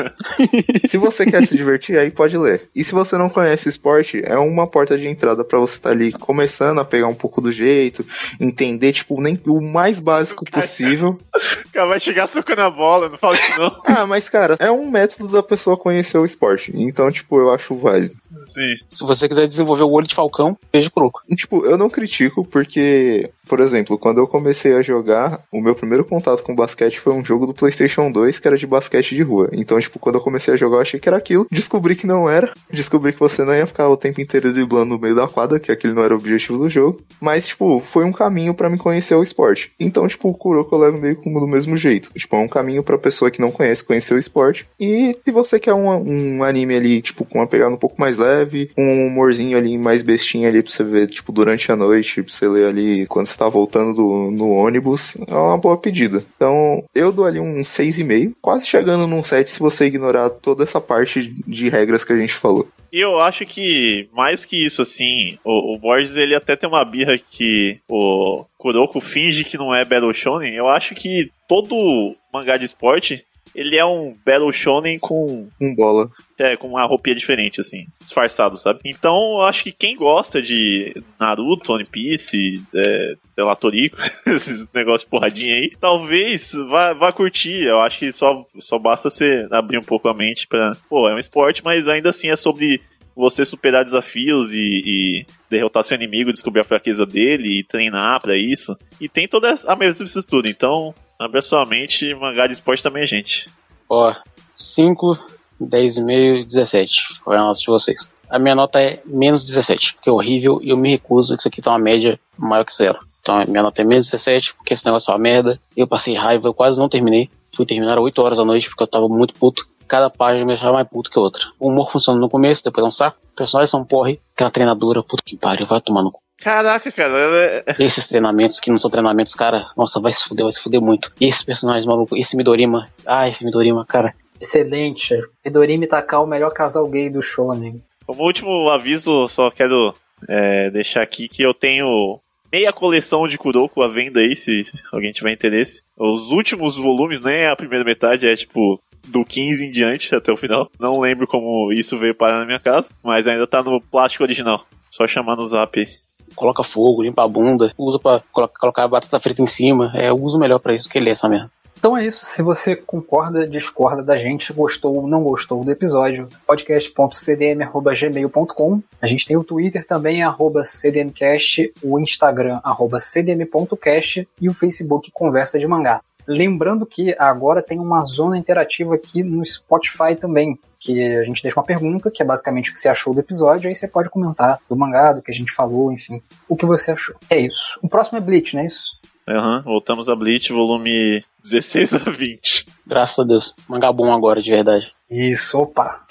se você quer se divertir, aí pode ler. E se você não conhece o esporte, é uma porta de entrada pra você estar ali começando a pegar um pouco do jeito, entender, tipo, nem o mais básico possível. Cara vai chegar socando a bola, não fala isso não. Ah, mas cara, é um método da pessoa conhecer o esporte. Então, tipo, eu acho válido. Sim. Se você quiser desenvolver o olho de falcão, veja Kuroko. Tipo, eu não critico porque Por exemplo, quando eu comecei a jogar, o meu primeiro contato com basquete foi um jogo do PlayStation 2 que era de basquete de rua. Então, tipo, quando eu comecei a jogar, eu achei que era aquilo. Descobri que não era. Descobri que você não ia ficar o tempo inteiro driblando no meio da quadra, que aquele não era o objetivo do jogo. Mas, tipo, foi um caminho pra me conhecer o esporte. Então, tipo, o Kuroko eu levo meio como do mesmo jeito. Tipo, é um caminho pra pessoa que não conhece conhecer o esporte. E se você quer um, um anime ali, tipo, com uma pegada um pouco mais leve, um humorzinho ali mais bestinho ali pra você ver, tipo, durante a noite, pra você ler ali quando você tá voltando do, no ônibus, é uma boa pedida. Então, eu dou ali um 6,5, quase chegando num 7 se você ignorar toda essa parte de regras que a gente falou. E eu acho que, mais que isso, assim, o, o Borges, ele até tem uma birra que o Kuroko finge que não é Battle Shonen. Eu acho que todo mangá de esporte, ele é um Battle Shonen com, Um bola. é, com uma roupinha diferente, assim, disfarçado, sabe? Então, eu acho que quem gosta de Naruto, One Piece, é, sei lá, Toriko, esses negócios de porradinha aí, talvez vá, vá curtir. Eu acho que só, só basta você abrir um pouco a mente pra. Pô, é um esporte, mas ainda assim é sobre você superar desafios e, e derrotar seu inimigo, descobrir a fraqueza dele e treinar pra isso. E tem toda a mesma estrutura. Então, abra sua mente, mangá de esporte também é gente. Ó, 5, 10,5, 17. Foi a nota de vocês. A minha nota é menos 17, que é horrível, e eu me recuso que isso aqui tá uma média maior que zero. Então a minha nota é menos 17, porque esse negócio é uma merda. Eu passei raiva, eu quase não terminei. Fui terminar às 8 horas da noite, porque eu tava muito puto. Cada página me deixava mais puto que outra. O humor funciona no começo, depois é um saco. Personagens são porre. Aquela treinadora, puta que pariu, vai tomar no cu. Caraca, cara, é- Esses treinamentos que não são treinamentos, cara, nossa, vai se fuder, vai se fuder muito. E esses personagens malucos, esse Midorima, ah, esse Midorima, cara, Excelente. Midorimi Takao, o melhor casal gay do Shonen. Como último aviso, só quero é, deixar aqui que eu tenho meia coleção de Kuroko à venda aí, se alguém tiver interesse. Os últimos volumes, nem a primeira metade, é tipo do 15 em diante até o final. Não lembro como isso veio parar na minha casa, mas ainda tá no plástico original. Só chamar no zap aí. Coloca fogo, limpa a bunda, usa pra colo- colocar a batata frita em cima. É, eu uso melhor pra isso que ele é essa merda. Então é isso. Se você concorda, discorda da gente, gostou ou não gostou do episódio, podcast.cdm.gmail.com. A gente tem o Twitter também, arroba cdmcast, o Instagram, arroba cdm.cast e o Facebook Conversa de Mangá. Lembrando que agora tem uma zona interativa aqui no Spotify também, que a gente deixa uma pergunta, que é basicamente o que você achou do episódio, aí você pode comentar do mangá, do que a gente falou, enfim, o que você achou. É isso. O próximo é Bleach, não é isso? Aham, voltamos a Bleach, volume 16 a 20. Graças a Deus. Mangá bom agora, de verdade. Isso, opa.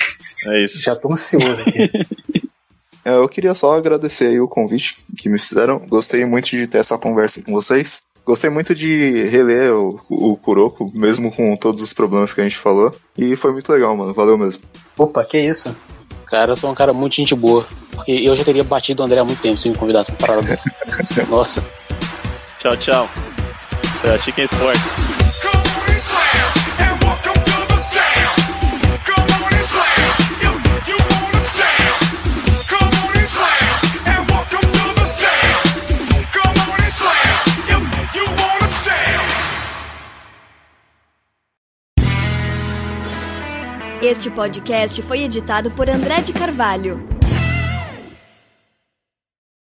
É isso. Já tô ansioso aqui. É, eu queria só agradecer aí o convite que me fizeram. Gostei muito de ter essa conversa com vocês. Gostei muito de reler o, o Kuroko, mesmo com todos os problemas que a gente falou. E foi muito legal, mano. Valeu mesmo. Opa, que isso? Cara, eu sou um cara muito gente boa. Porque eu já teria batido o André há muito tempo se me convidasse pra parada dessa. Nossa. Tchau, tchau. É, Chicken Este podcast foi editado por André de Carvalho.